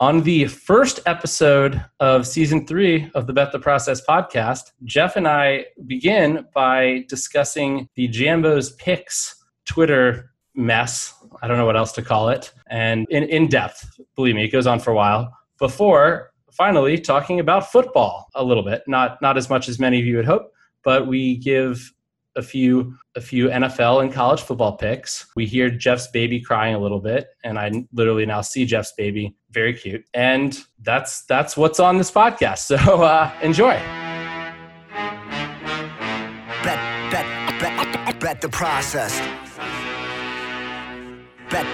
On the first episode of season three of the Bet the Process podcast, Jeff and I begin by discussing the Jambos Picks Twitter mess. I don't know what else to call it. And in, in depth, believe me, it goes on for a while. Before finally talking about football a little bit, not, not as much as many of you would hope, but we give a few a few NFL and college football picks. We hear Jeff's baby crying a little bit, and I literally now see Jeff's baby. Very cute, and that's that's what's on this podcast. So uh, enjoy. Bet, bet, bet, bet the process. Bet,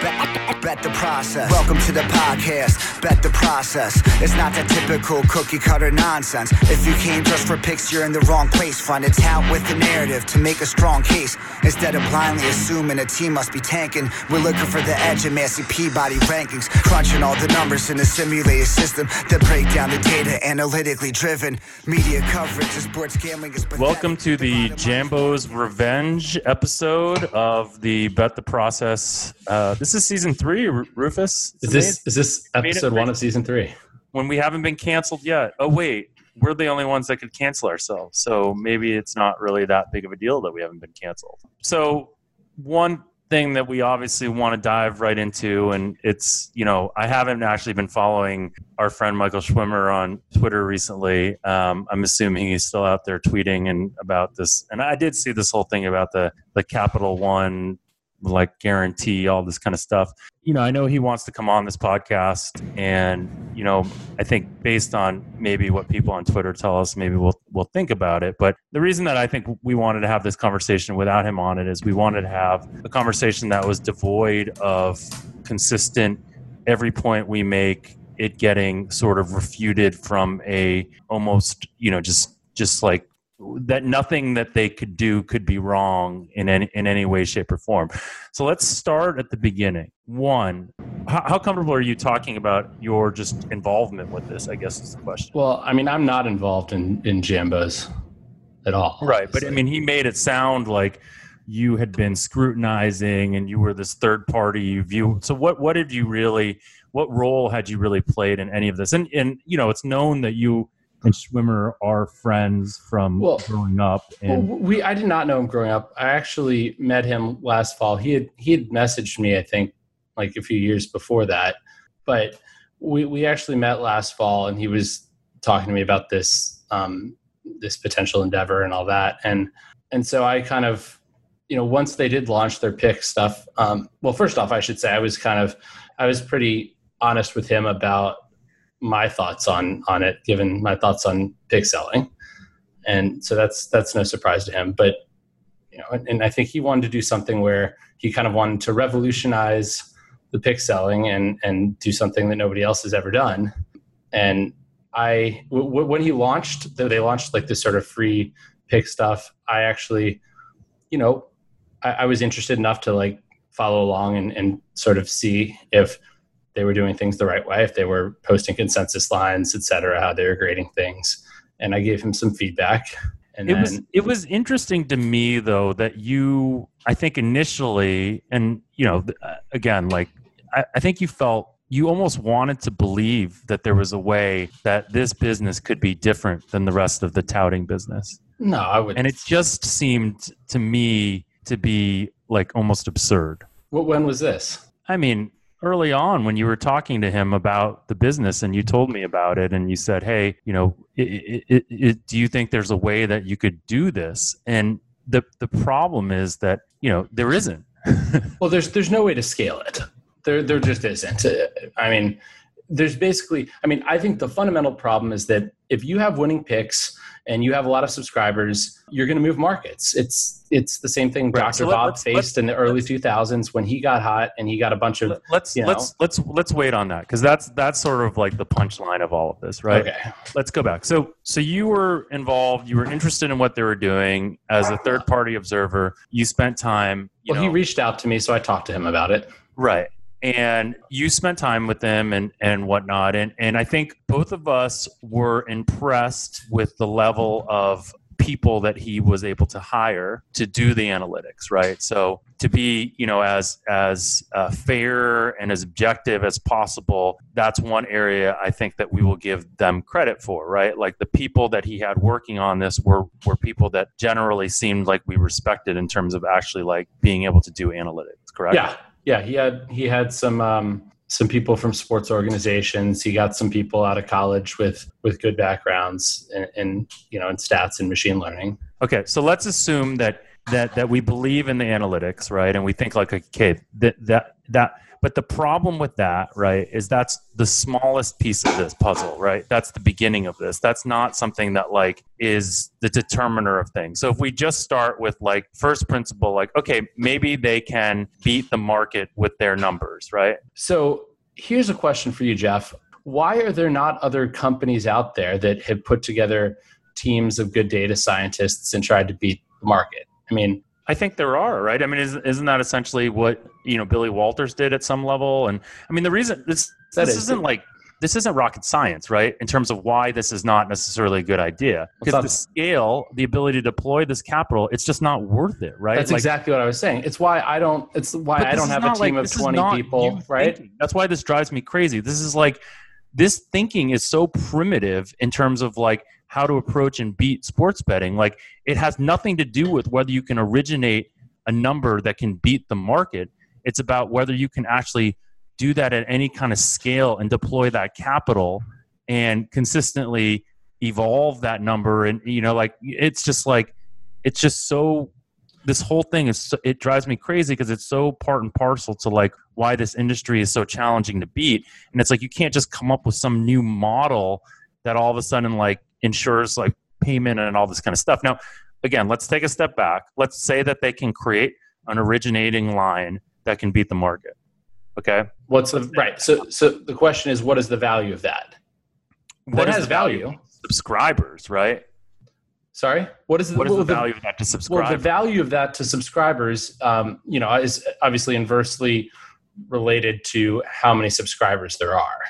bet, the process. Welcome to the podcast. Bet the process. It's not that typical cookie cutter nonsense. If you came just for picks, you're in the wrong place. Find a tout with a narrative to make a strong case. Instead of blindly assuming a team must be tanking, we're looking for the edge in Massey Peabody rankings. Crunching all the numbers in a simulated system that break down the data analytically driven. Media coverage of sports gambling is pathetic. Welcome to the Jambo's Revenge episode of the Bet the Process. Uh, this is season three, Rufus. Is this is this episode one of season three? when we haven't been canceled yet? Oh wait, we're the only ones that could cancel ourselves, so maybe it's not really that big of a deal that we haven't been canceled. So one thing that we obviously want to dive right into, and it's you know I haven't actually been following our friend Michael Schwimer on Twitter recently. Um, I'm assuming he's still out there tweeting and about this, and I did see this whole thing about the the Capital One like guarantee all this kind of stuff. You know i know he wants to come on this podcast and you know i think based on maybe what people on twitter tell us maybe we'll we'll think about it. But the reason that i think we wanted to have this conversation without him on it is we wanted to have a conversation that was devoid of consistent every point we make it getting sort of refuted from a almost you know just just like that nothing that they could do could be wrong in any in any way shape or form. So let's start at the beginning. One how, how comfortable are you talking about your just involvement with this i guess is the question. Well, I mean, I'm not involved in in Jambos at all. right but i mean he made it sound like you had been scrutinizing and you were this third party view. So what what did you really what role had you really played in any of this? And and you know it's known that you and Schwimer are friends from Well- growing up Well, and we I did not know him growing up. I actually met him last fall. He had he had messaged me, I think, like a few years before that. But we we actually met last fall, and he was talking to me about this um, this potential endeavor and all that. And and so I kind of, you know, once they did launch their pick stuff. Um, well, first off, I should say I was kind of I was pretty honest with him about my thoughts on on it, given my thoughts on pick selling and so that's that's no surprise to him. But you know, and, I think he wanted to do something where he kind of wanted to revolutionize the pick selling and and do something that nobody else has ever done. And I, w- when he launched, they launched like this sort of free pick stuff. I actually, you know, I, I was interested enough to like follow along and, and sort of see if they were doing things the right way, if they were posting consensus lines, et cetera, how they were grading things and I gave him some feedback. And it then, was it was interesting to me though that you I think initially and you know uh, again like I, I think you felt you almost wanted to believe that there was a way that this business could be different than the rest of the touting business no, I would. and it just seemed to me to be like almost absurd What, when was this? I mean, early on when you were talking to him about the business and you told me about it and you said, "Hey, you know, i i i do you think there's a way that you could do this?" And the the problem is that you know there isn't. Well, there's there's no way to scale it. There there just isn't. I mean, there's basically. I mean, I think the fundamental problem is that if you have winning picks and you have a lot of subscribers, you're going to move markets. It's it's the same thing Right. Dr. So let- Bob let's- faced let's- in the early 2000s when he got hot and he got a bunch of. let's you know. let's let's let's wait on that because that's that's sort of like the punchline of all of this, right? Okay. let's go back. So, so you were involved. You were interested in what they were doing as a third party observer. You spent time. You Well, know, he reached out to me, so I talked to him about it. Right. And you spent time with them and, and whatnot. And, and I think both of us were impressed with the level of people that he was able to hire to do the analytics right? So to be you know as as uh, fair and as objective as possible that's one area i think that we will give them credit for right? Like the people that he had working on this were were people that generally seemed like we respected in terms of actually like being able to do analytics correct? Yeah yeah he had he had some um some people from sports organizations. He got some people out of college with with good backgrounds in, in you know in stats and machine learning. Okay, so let's assume that that that we believe in the analytics, right? And we think like, okay, that that that but the problem with that, right, is that's the smallest piece of this puzzle, right? That's the beginning of this. That's not something that like is the determiner of things. So if we just start with like first principle, like, okay, maybe they can beat the market with their numbers, right? So here's a question for you, Jeff. Why are there not other companies out there that have put together teams of good data scientists and tried to beat the market? I mean, I think there are, right? I mean, isn't, isn't that essentially what you know Billy Walters did at some level? And I mean, the reason this this is. isn't like this isn't rocket science, right? In terms of why this is not necessarily a good idea, because the scale, the ability to deploy this capital, it's just not worth it, right? That's like, exactly what I was saying. It's why I don't. It's why I don't have a team like, of twenty people, right? Thinking. That's why this drives me crazy. This is like this thinking is so primitive in terms of like how to approach and beat sports betting. Like it has nothing to do with whether you can originate a number that can beat the market. It's about whether you can actually do that at any kind of scale and deploy that capital and consistently evolve that number. And, you know, like it's just like, it's just so this whole thing is it drives me crazy because it's so part and parcel to like why this industry is so challenging to beat and it's like you can't just come up with some new model that all of a sudden like ensures like payment and all this kind of stuff. Now, again, let's take a step back. Let's say that they can create an originating line that can beat the market. Okay. What's the right? So, so the question is, what is the value of that? What that has value? value? Subscribers, right? Sorry, what is the, what is the value of that to subscribers? Well, the value of that to subscribers, um, you know, is obviously inversely related to how many subscribers there are.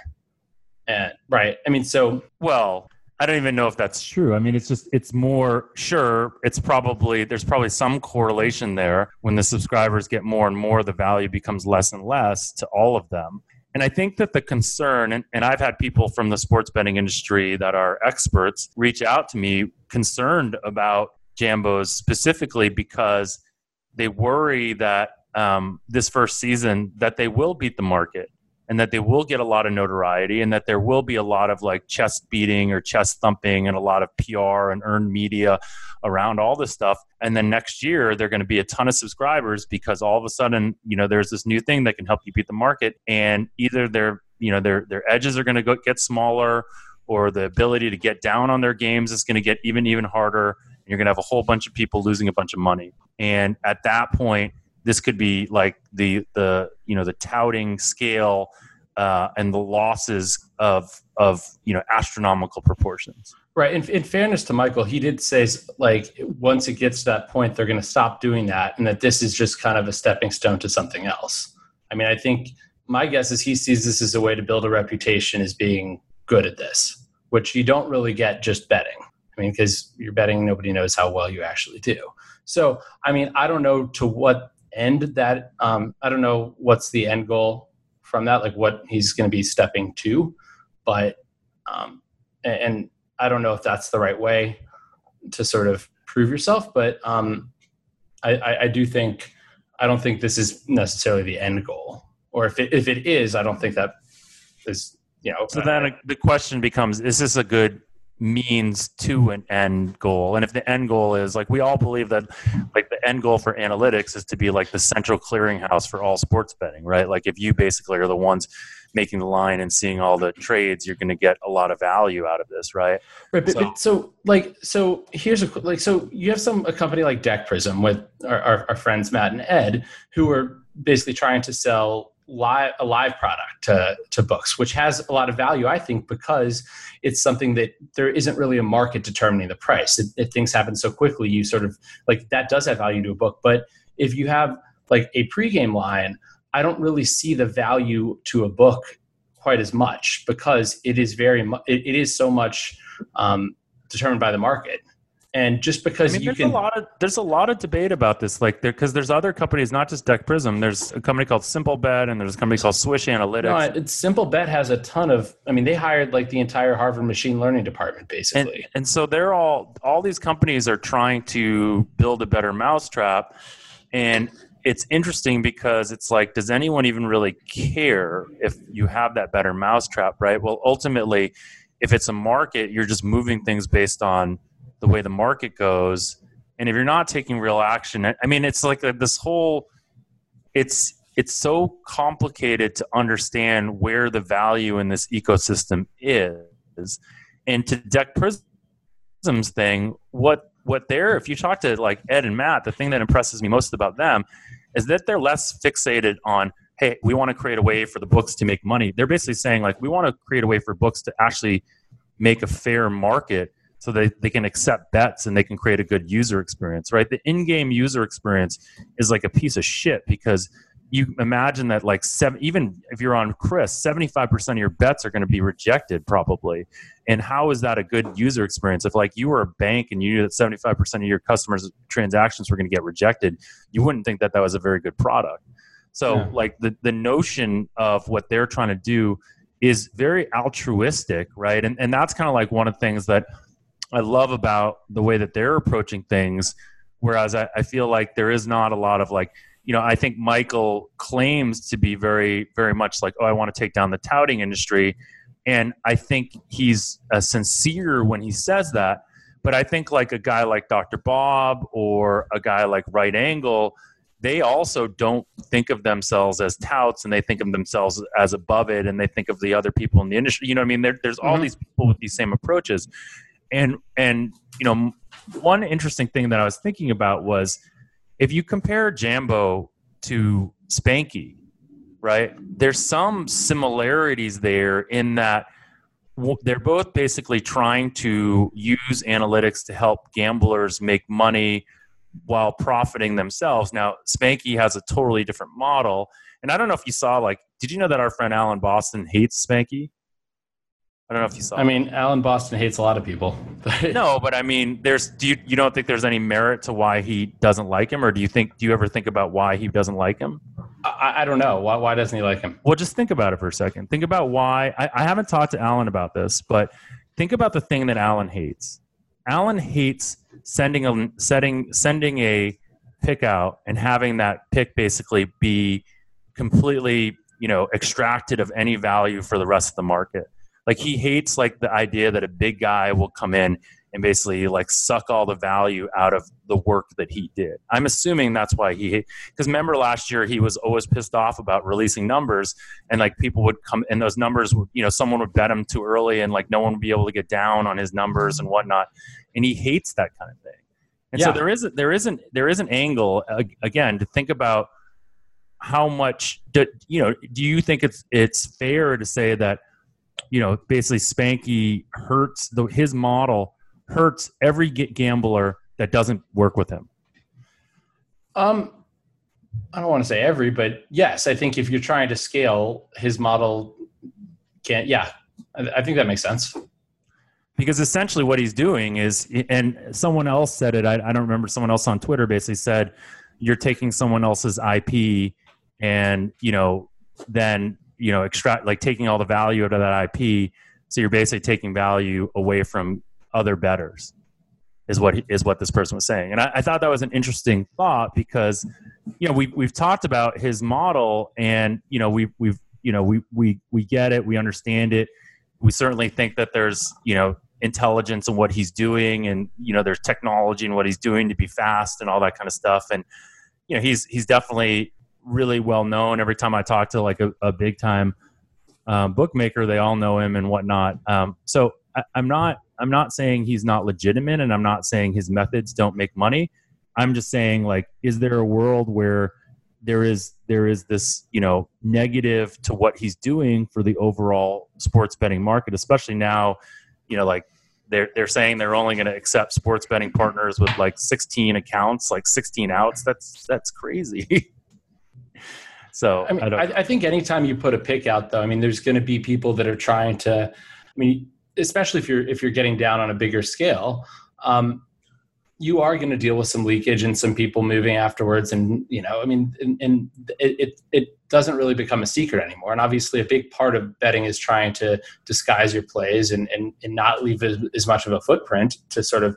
And right, I mean, so well, I don't even know if that's true. I mean, it's just, it's more sure. It's probably, there's probably some correlation there. When the subscribers get more and more, the value becomes less and less to all of them. And I think that the concern, and, and I've had people from the sports betting industry that are experts reach out to me concerned about Jambos specifically because they worry that um, this first season that they will beat the market and that they will get a lot of notoriety and that there will be a lot of like chest beating or chest thumping and a lot of PR and earned media around all this stuff. And then next year, there are going to be a ton of subscribers because all of a sudden, you know, there's this new thing that can help you beat the market. And either their, you know, their, their edges are going to get smaller or the ability to get down on their games is going to get even, even harder. And you're going to have a whole bunch of people losing a bunch of money. And at that point, this could be like the the you know the touting scale uh, and the losses of of you know astronomical proportions. Right. In, in fairness to Michael, he did say like once it gets to that point, they're going to stop doing that, and that this is just kind of a stepping stone to something else. I mean, I think my guess is he sees this as a way to build a reputation as being good at this, which you don't really get just betting. I mean, because you're betting, nobody knows how well you actually do. So, I mean, I don't know to what end that um, i don't know what's the end goal from that like what he's going to be stepping to but um, and, and, i don't know if that's the right way to sort of prove yourself but um, I, I, I do think i don't think this is necessarily the end goal or if it, if it is i don't think that is you know so then the question becomes is this a good means to an end goal. And if the end goal is like we all believe that like the end goal for analytics is to be like the central clearinghouse for all sports betting right? Like if you basically are the ones making the line and seeing all the trades you're going to get a lot of value out of this right? Right but so, but, so like so here's a like so you have some a company like deck prism with our, our, our friends matt and ed who are basically trying to sell live a live product to, to books which has a lot of value i think because it's something that there isn't really a market determining the price. If things happen so quickly you sort of like that does have value to a book. But if you have like a pregame line i don't really see the value to a book quite as much because it is very much it, it is so much um, determined by the market And just because I mean, you there's can, a lot of there's a lot of debate about this, like there because there's other companies, not just Deck Prism. There's a company called SimpleBet, and there's a company called Swish Analytics. no, it's Simple Bet has a ton of. I mean, they hired like the entire Harvard machine learning department, and, basically. and so they're all all these companies are trying to build a better mousetrap and it's interesting because it's like does anyone even really care if you have that better mousetrap right well ultimately if it's a market you're just moving things based on the way the market goes. And if you're not taking real action i mean it's like uh, this whole it's it's so complicated to understand where the value in this ecosystem is. And to deck prism's thing what what they're if you talk to like ed and matt the thing that impresses me most about them is that they're less fixated on hey we want to create a way for the books to make money. They're basically saying like we want to create a way for books to actually make a fair market so they, they can accept bets and they can create a good user experience right? The in-game user experience is like a piece of shit because you imagine that like seven even if you're on chris 75% of your bets are going to be rejected probably. And how is that a good user experience? If like you were a bank and you knew that 75% of your customers transactions were going to get rejected you wouldn't think that that was a very good product. So Yeah. like the, the notion of what they're trying to do is very altruistic right? And, and that's kind of like one of the things that i love about the way that they're approaching things whereas I, I feel like there is not a lot of like you know i think michael claims to be very very much like oh i want to take down the touting industry and i think he's uh, sincere when he says that but i think like a guy like dr bob or a guy like right angle they also don't think of themselves as touts and they think of themselves as above it and they think of the other people in the industry you know what i mean there, there's all Mhm. these people with these same approaches and and you know one interesting thing that i was thinking about was if you compare jambo to spanky right there's some similarities there in that they're both basically trying to use analytics to help gamblers make money while profiting themselves. Now spanky has a totally different model and i don't know if you saw like did you know that our friend alan boston hates spanky i don't know if you saw I mean, Alan Boston hates a lot of people. no, but I mean, there's. Do you you don't think there's any merit to why he doesn't like him, or do you think? Do you ever think about why he doesn't like him? I, I don't know. Why, why doesn't he like him? Well, just think about it for a second. Think about why. I, I haven't talked to Alan about this, but think about the thing that Alan hates. Alan hates sending a setting sending a pick out and having that pick basically be completely you know extracted of any value for the rest of the market. Like he hates like the idea that a big guy will come in and basically like suck all the value out of the work that he did. I'm assuming that's why he because remember last year he was always pissed off about releasing numbers and like people would come and those numbers would you know someone would bet him too early and like no one would be able to get down on his numbers and whatnot and he hates that kind of thing. And so Yeah. there is there isn't there is an angle again to think about how much do, you know do you think it's it's fair to say that you know basically Spanky hurts the, his model hurts every gambler that doesn't work with him. Um, I don't want to say every, but yes, I think if you're trying to scale, his model can't. Yeah, I, I think that makes sense. because essentially what he's doing is and someone else said it I, I don't remember someone else on twitter basically said you're taking someone else's ip and you know then you know extract like taking all the value out of that ip so you're basically taking value away from other bettors is what what this person was saying. And I, I thought that was an interesting thought because you know we, we've talked about his model and you know we, we've you know we, we we get it we understand it. We certainly think that there's you know intelligence in what he's doing and you know there's technology in what he's doing to be fast and all that kind of stuff. And you know he's he's definitely really well known. Every time i talk to like a, a big time um, bookmaker they all know him and whatnot. Um, so I, i'm not i'm not saying he's not legitimate and i'm not saying his methods don't make money. I'm just saying like is there a world where there is there is this you know negative to what he's doing for the overall sports betting market especially now you know like they're they're saying they're only going to accept sports betting partners with like 16 accounts like 16 outs? That's that's crazy so I mean, I don't, I, I think anytime you put a pick out, though, I mean, there's going to be people that are trying to. I mean, especially if you're if you're getting down on a bigger scale, um, you are going to deal with some leakage and some people moving afterwards and you know i mean and, and it, it, it doesn't really become a secret anymore and obviously a big part of betting is trying to disguise your plays and and, and not leave as, as much of a footprint to sort of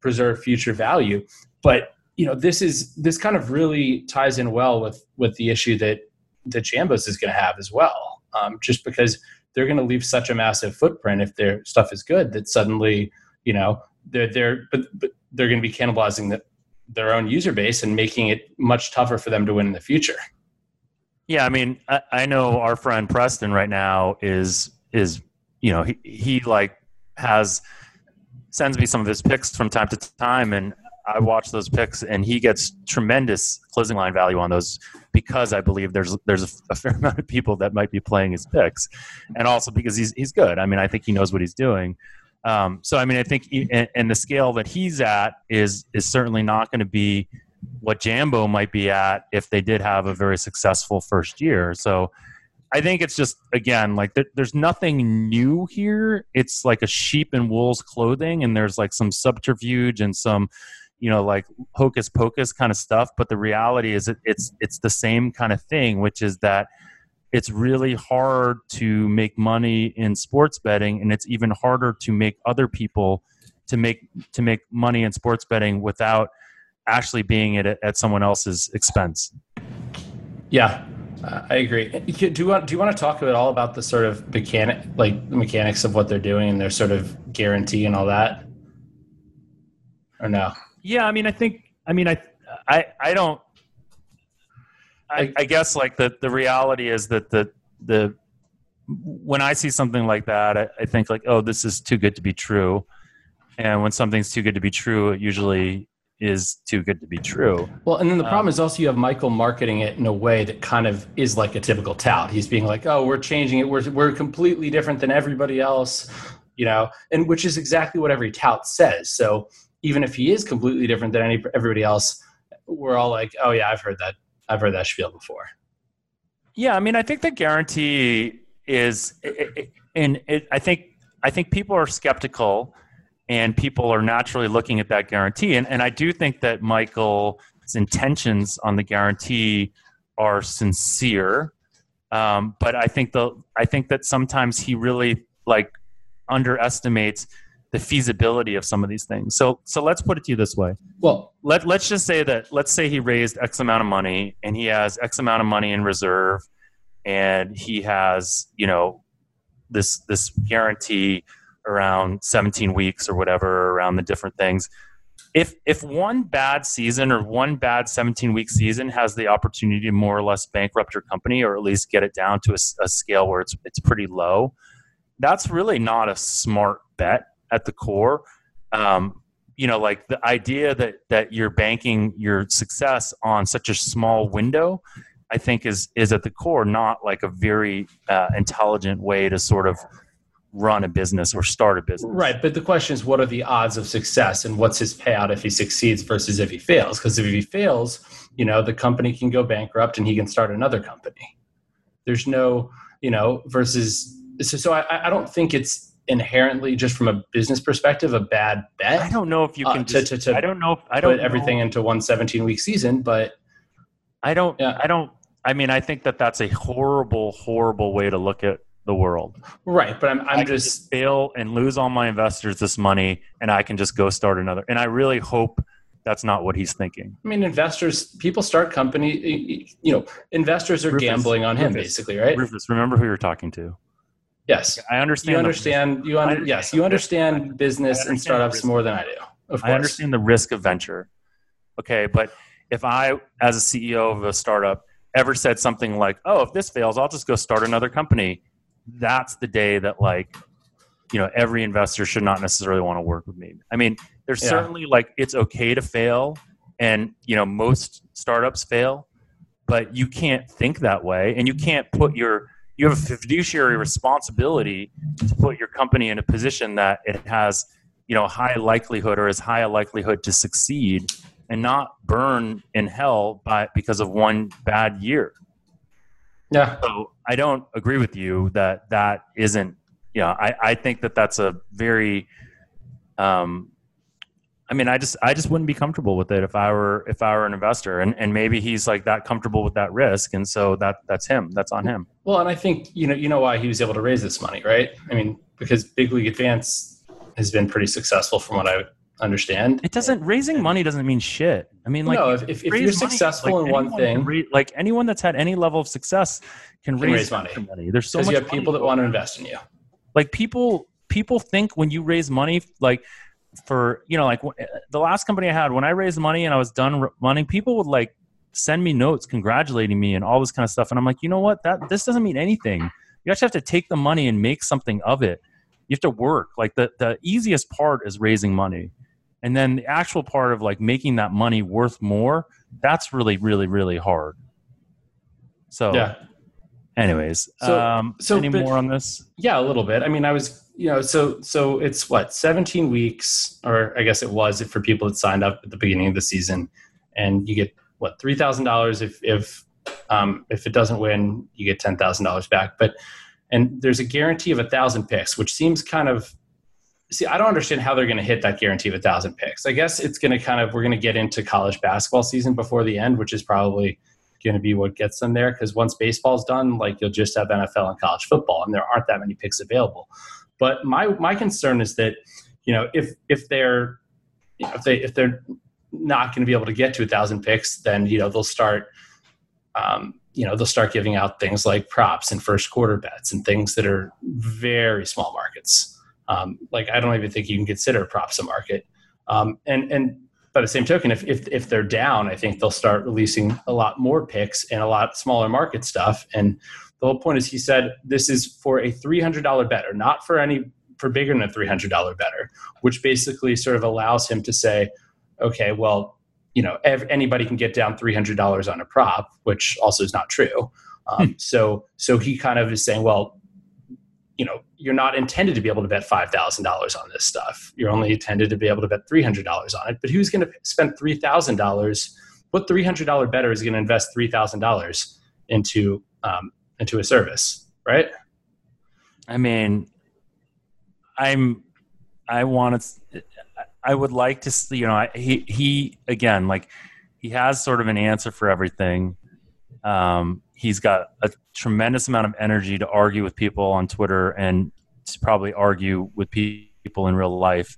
preserve future value but you know this is this kind of really ties in well with with the issue that that jambos is going to have as well um, just because they're going to leave such a massive footprint if their stuff is good that suddenly you know they're they're but, but they're going to be cannibalizing the, their own user base and making it much tougher for them to win in the future. Yeah, I mean, I, I know our friend Preston right now is is you know he he like has sends me some of his picks from time to time, and I watch those picks, and he gets tremendous closing line value on those because I believe there's there's a, fair amount of people that might be playing his picks, and also because he's he's good. I mean, I think he knows what he's doing. Um, so I mean, I think he, and, and, the scale that he's at is is certainly not going to be what Jambo might be at if they did have a very successful first year. So I think it's just again like there, there's nothing new here. It's like a sheep in wool's clothing, and there's like some subterfuge and some you know like hocus pocus kind of stuff. But the reality is, it, it's it's the same kind of thing, which is that it's really hard to make money in sports betting and it's even harder to make other people to make to make money in sports betting without actually being at at someone else's expense yeah uh, I agree. Do you want do you want to talk at all about the sort of mechanic, like mechanics of what they're doing and their sort of guarantee and all that, or no? Yeah, I mean, I think, I mean, I, I, I don't, I, I guess like the the reality is that the the when I see something like that, I, I, think like, oh, this is too good to be true. And when something's too good to be true, it usually is too good to be true. Well, and then the problem um, is also you have Michael marketing it in a way that kind of is like a typical tout. He's being like, "Oh, we're changing it. We're we're completely different than everybody else," you know, and which is exactly what every tout says. So even if he is completely different than any everybody else, we're all like, "Oh yeah, I've heard that I've heard that spiel before. Yeah, I mean, I think the guarantee is, and I think I think people are skeptical, and people are naturally looking at that guarantee, and and I do think that Michael's intentions on the guarantee are sincere, um, but I think the I think that sometimes he really like underestimates the feasibility of some of these things. So so let's put it to you this way. Well, let let's just say that let's say he raised X amount of money and he has X amount of money in reserve and he has, you know, this this guarantee around 17 weeks or whatever around the different things. If if one bad season or one bad 17 week season has the opportunity to more or less bankrupt your company or at least get it down to a, a scale where it's it's pretty low, that's really not a smart bet at the core. Um, you know, like the idea that that you're banking your success on such a small window, I think is is at the core not like a very uh, intelligent way to sort of run a business or start a business. Right, but the question is, what are the odds of success, and what's his payout if he succeeds versus if he fails? Because if he fails, you know, the company can go bankrupt and he can start another company. There's no, you know, versus so. So I, I don't think it's inherently just from a business perspective a bad bet. I don't know if you uh, can uh, just, to, to, to, I don't know if I don't put everything into one 17 week season, but I don't yeah. I don't I mean I think that that's a horrible horrible way to look at the world. Right, but I'm I'm just, just fail and lose all my investors this money and I can just go start another. And I really hope that's not what he's thinking. I mean, investors, people start company, you know, investors are Rufus, gambling on him Rufus, basically, right? Rufus, remember who you're talking to. Yes, I understand. You understand. You un- yes, you understand business understand and startups more than I do. Of course. I understand the risk of venture. Okay, but if I, as a CEO of a startup, ever said something like, "Oh, if this fails, I'll just go start another company," that's the day that like, you know, every investor should not necessarily want to work with me. I mean, there's yeah. certainly like it's okay to fail, and you know, most startups fail, but you can't think that way, and you can't put your you have a fiduciary responsibility to put your company in a position that it has you know high likelihood or as high a likelihood to succeed and not burn in hell by because of one bad year. Yeah. So i don't agree with you that that isn't you know i, I think that that's a very um, I mean, I just I just wouldn't be comfortable with it if I were if I were an investor, and and maybe he's like that comfortable with that risk, and so that that's him. That's on him. Well, and I think you know you know why he was able to raise this money, right? I mean, because Big League Advance has been pretty successful, from what I understand. It doesn't raising money doesn't mean shit. I mean, like no, if, if, if you're money, successful like, in one thing, ra- like anyone that's had any level of success can, Can raise, raise money. money. There's so much you have people that want to invest in you. like people people think when you raise money like for you know like the last company i had when i raised money and i was done running people would like send me notes congratulating me and all this kind of stuff and i'm like you know what? That this doesn't mean anything. You actually have to take the money and make something of it. You have to work. Like the the easiest part is raising money and then the actual part of like making that money worth more that's really really really hard. So Yeah, anyways So- um so, any but- more on this yeah, a little bit. I mean, I was you know, so so it's what 17 weeks, or I guess it was for people that signed up at the beginning of the season, and you get what three thousand dollars if if um, if it doesn't win, you get ten thousand dollars back. But and there's a guarantee of a thousand picks, which seems kind of see. I don't understand how they're going to hit that guarantee of a thousand picks. I guess it's going to kind of we're going to get into college basketball season before the end, which is probably going to be what gets them there because once baseball's done like you'll just have NFL and college football and there aren't that many picks available. But my my concern is that you know if if they're you know, if they if they're not going to be able to get to a thousand picks then you know they'll start um, you know they'll start giving out things like props and first quarter bets and things that are very small markets. Um, like I don't even think you can consider props a market. Um, and and by the same token, if, if if they're down, I think they'll start releasing a lot more picks and a lot smaller market stuff. And the whole point is, he said this is for a three hundred dollar bettor, not for any for bigger than a three hundred dollar bettor, which basically sort of allows him to say, okay, well, you know, ev- anybody can get down three hundred dollars on a prop, which also is not true. Um, so so he kind of is saying, well, you know, you're not intended to be able to bet five thousand dollars on this stuff. You're only intended to be able to bet three hundred dollars on it. But who's going to spend three thousand dollars? What three hundred dollar bettor is going to invest three thousand dollars into um, into a service, right? I mean, I'm, I want to, I would like to, see, you know, I, he, he, again, like he has sort of an answer for everything. Um, he's got a tremendous amount of energy to argue with people on Twitter and to probably argue with people in real life.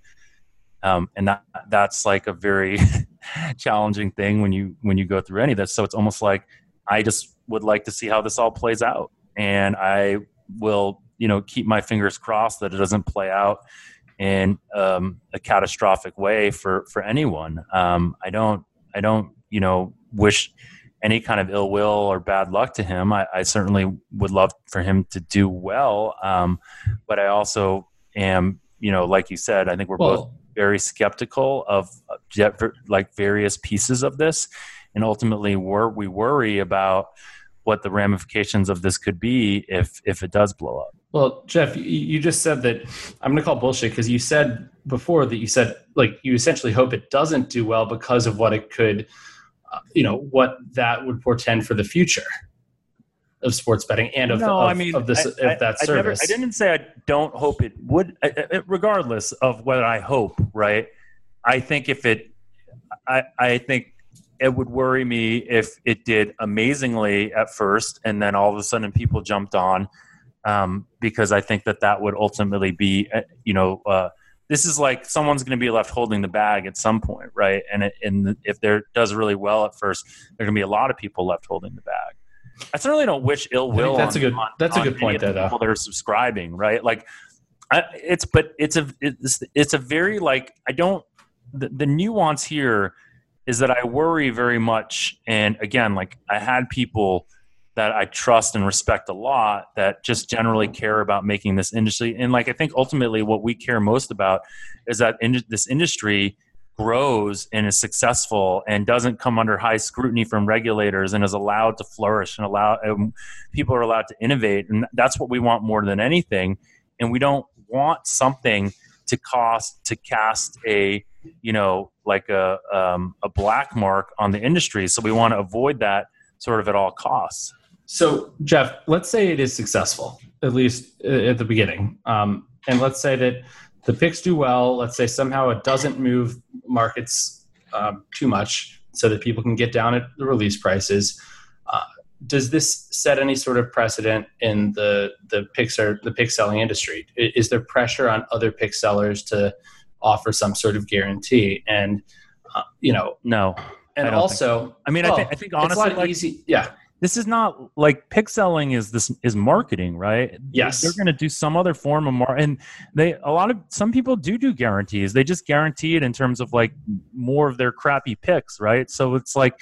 Um, and that that's like a very challenging thing when you when you go through any of this. So it's almost like I just would like to see how this all plays out, and I will you know keep my fingers crossed that it doesn't play out in um, a catastrophic way for for anyone. Um, I don't I don't you know wish any kind of ill will or bad luck to him. I, I certainly would love for him to do well, um, but I also am you know like you said I think we're both very skeptical of like various pieces of this and ultimately wor- we worry about what the ramifications of this could be if if it does blow up well, Jeff, you, just said that I'm going to call bullshit because you said before that you said like you essentially hope it doesn't do well because of what it could, you know, what that would portend for the future of sports betting and of, no, of, I mean, of this I, of I- that I never- service. I didn't say I don't hope it would, regardless of what I hope. Right? I think if it, I, I think it would worry me if it did amazingly at first, and then all of a sudden people jumped on, um, because I think that that would ultimately be, uh, you know. Uh, this is like someone's going to be left holding the bag at some point, right? And it, and if there does really well at first, there are going to be a lot of people left holding the bag. I certainly don't wish ill will. that's on- a good on- that's a good point of the there, though. People that are subscribing, right? Like, I, it's but it's a it's it's a very like I don't the, the nuance here is that I worry very much, and again, like I had people that I trust and respect a lot that just generally care about making this industry, and like I think ultimately what we care most about is that in, this industry grows and is successful and doesn't come under high scrutiny from regulators and is allowed to flourish and allow um, people are allowed to innovate. And that's what we want more than anything. And we don't want something to cost to cast a you know like a um, a black mark on the industry. So we want to avoid that sort of at all costs So, Jeff, let's say it is successful, at least uh, at the beginning, um, and let's say that the picks do well. Let's say somehow it doesn't move markets um, too much, so that people can get down at the release prices. Uh, does this set any sort of precedent in the the Pixar the pick selling industry? Is there pressure on other pick sellers to offer some sort of guarantee? And uh, you know, no. And also, so. I mean, well, I, th- I, think honestly, like, easy. Yeah, this is not like pick selling is this is marketing, right? Yes, they're going to do some other form of mar, and they a lot of some people do do guarantees. They just guarantee it in terms of like more of their crappy picks, right? So it's like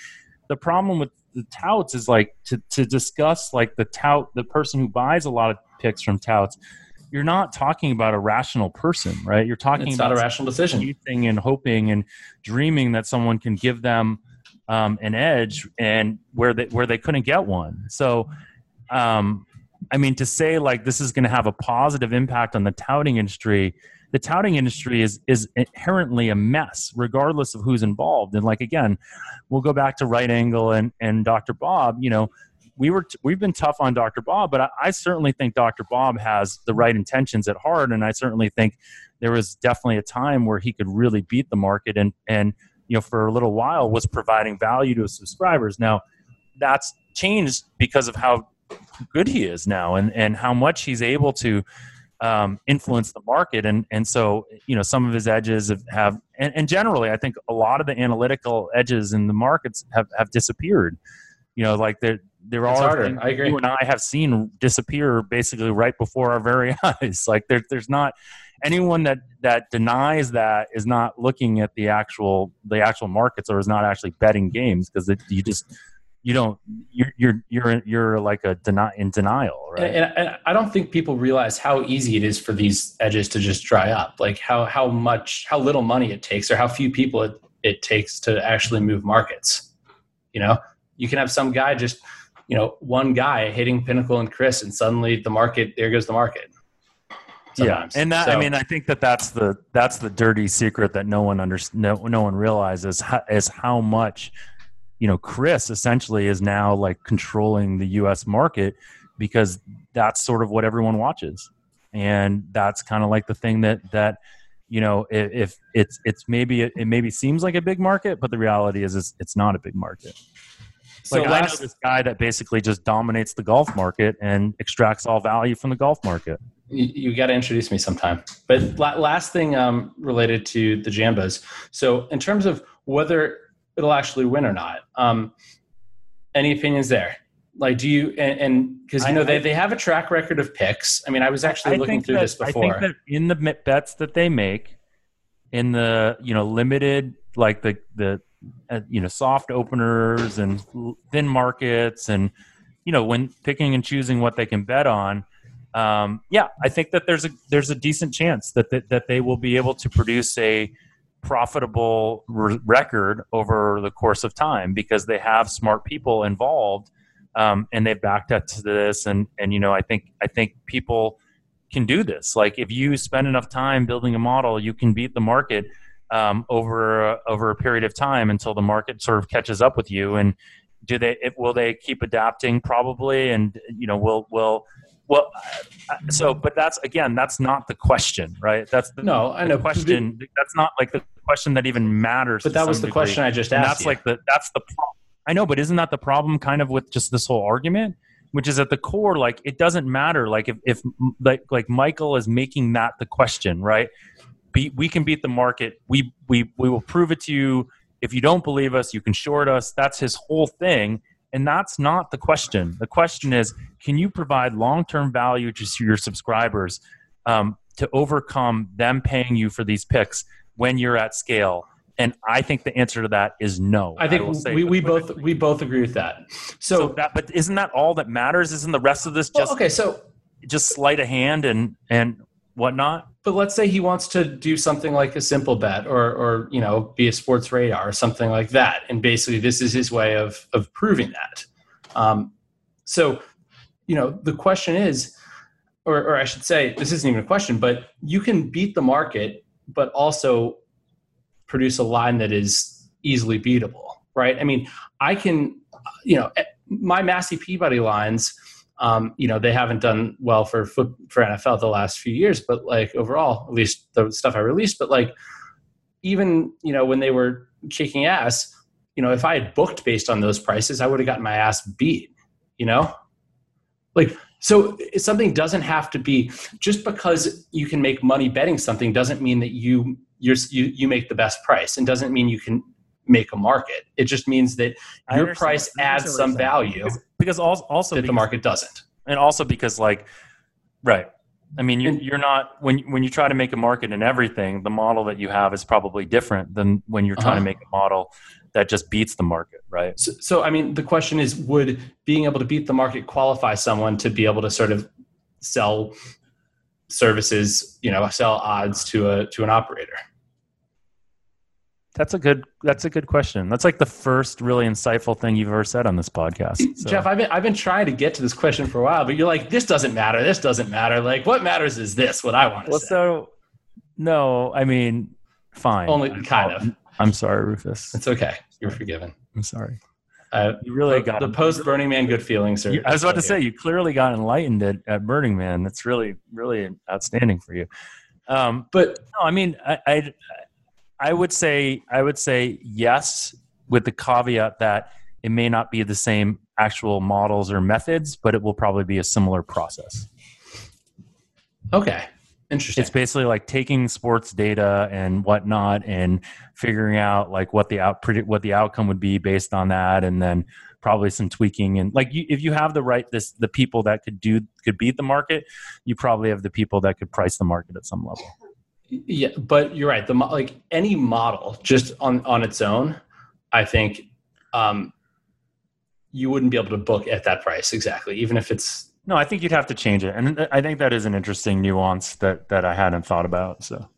the problem with the touts is like to to discuss like the tout the person who buys a lot of picks from touts you're not talking about a rational person right you're talking it's about not a rational decision and hoping and dreaming that someone can give them um, an edge and where they where they couldn't get one. So um, i mean to say like this is going to have a positive impact on the touting industry the touting industry is is inherently a mess regardless of who's involved. And like again we'll go back to right angle and and dr bob. You know we were t- we've been tough on dr bob but I, I, certainly think dr bob has the right intentions at heart. And i certainly think there was definitely a time where he could really beat the market and and you know for a little while was providing value to his subscribers now that's changed because of how good he is now and and how much he's able to um, influence the market. And and so you know some of his edges have, have and, and, generally I think a lot of the analytical edges in the markets have, have disappeared. You know, like there there are harder. I agree. you and I have seen disappear basically right before our very eyes. Like there, there's not anyone that that denies that is not looking at the actual the actual markets or is not actually betting games because you just you don't you're you're you're, you're like a deny in denial right and, and, and, i don't think people realize how easy it is for these edges to just dry up like how how much how little money it takes or how few people it, it takes to actually move markets you know you can have some guy just you know one guy hitting pinnacle and chris and suddenly the market there goes the market Sometimes. Yeah, and that so, I mean, I think that that's the that's the dirty secret that no one under no, no one realizes how, is how much you know, Chris essentially is now like controlling the U.S. market because that's sort of what everyone watches, and that's kind of like the thing that that you know if, if it's it's maybe it, maybe seems like a big market, but the reality is it's, it's not a big market. So like last, I know this guy that basically just dominates the golf market and extracts all value from the golf market. You, you got to introduce me sometime. But last thing um, related to the Jambos. So in terms of whether it'll actually win or not. Um, any opinions there? Like, do you and because you know I, they, they have a track record of picks. I mean, I was actually I looking through that, this before. I think that in the bets that they make, in the you know limited like the the uh, you know soft openers and thin markets and you know when picking and choosing what they can bet on um, yeah i think that there's a there's a decent chance that, that that they will be able to produce a profitable re- record over the course of time because they have smart people involved um, and they've backed up to this. And and you know i think i think people can do this. Like if you spend enough time building a model you can beat the market um, over over a period of time until the market sort of catches up with you and do they it, will they keep adapting probably and you know will will well, uh, so, but that's again, that's not the question, right? That's the, no, I know. question. That's not like the question that even matters. But that was the degree. question I just asked. And that's you. like the that's the. I know, but isn't that the problem? Kind of with just this whole argument, which is at the core, like it doesn't matter. Like if if like like Michael is making that the question, right? Be, we can beat the market. We we we will prove it to you. If you don't believe us, you can short us. That's his whole thing. And that's not the question. The question is can you provide long term value to your subscribers um, to overcome them paying you for these picks when you're at scale? And I think the answer to that is no. I think I we, we both we both agree with that. So, so, that, but isn't that all that matters? Isn't the rest of this just well, okay? So just sleight of hand and and whatnot. But let's say he wants to do something like a simple bet or, or you know, be a Sportradar or something like that. And basically, this is his way of, of proving that. Um, so, you know, the question is, or, or I should say, this isn't even a question, but you can beat the market, but also produce a line that is easily beatable, right? I mean, I can, you know, my Massey Peabody lines Um, you know, they haven't done well for foot, for NFL the last few years, but like overall, at least the stuff I released, but like even you know when they were kicking ass, you know, if I had booked based on those prices, I would have gotten my ass beat. You know, like so something doesn't have to be just because you can make money betting something doesn't mean that you you you make the best price and doesn't mean you can make a market. It just means that your price adds some value because, because also, also that because, the market doesn't. and also because like right i mean you, you're not when when you try to make a market in everything the model that you have is probably different than when you're trying to Uh-huh. make a model that just beats the market right So, so, I mean, the question is, would being able to beat the market qualify someone to be able to sort of sell services, you know, sell odds to a to an operator? That's a good that's a good question that's like the first really insightful thing you've ever said on this podcast so. Jeff, I've been I've been trying to get to this question for a while, but you're like, this doesn't matter. This doesn't matter. Like, what matters is this. What I want to well say. so no i mean fine Only I'm- kind of. i'm sorry rufus It's okay. You're forgiven. i'm sorry Uh, you really the, got the post Burning Man good feelings are. I was about to say you clearly got enlightened at, at Burning Man. That's really really outstanding for you. Um, but no, I mean I, I I would say I would say yes with the caveat that it may not be the same actual models or methods, but it will probably be a similar process. okay, interesting. It's basically like taking sports data and whatnot and figuring out like what the out predict what the outcome would be based on that, and then probably some tweaking and like you, if you have the right this the people that could do could beat the market, you probably have the people that could price the market at some level. Yeah, but you're right. The like any model just on on its own, I think um, you wouldn't be able to book at that price exactly, even if it's No, I think you'd have to change it, and I think that is an interesting nuance that that I hadn't thought about. So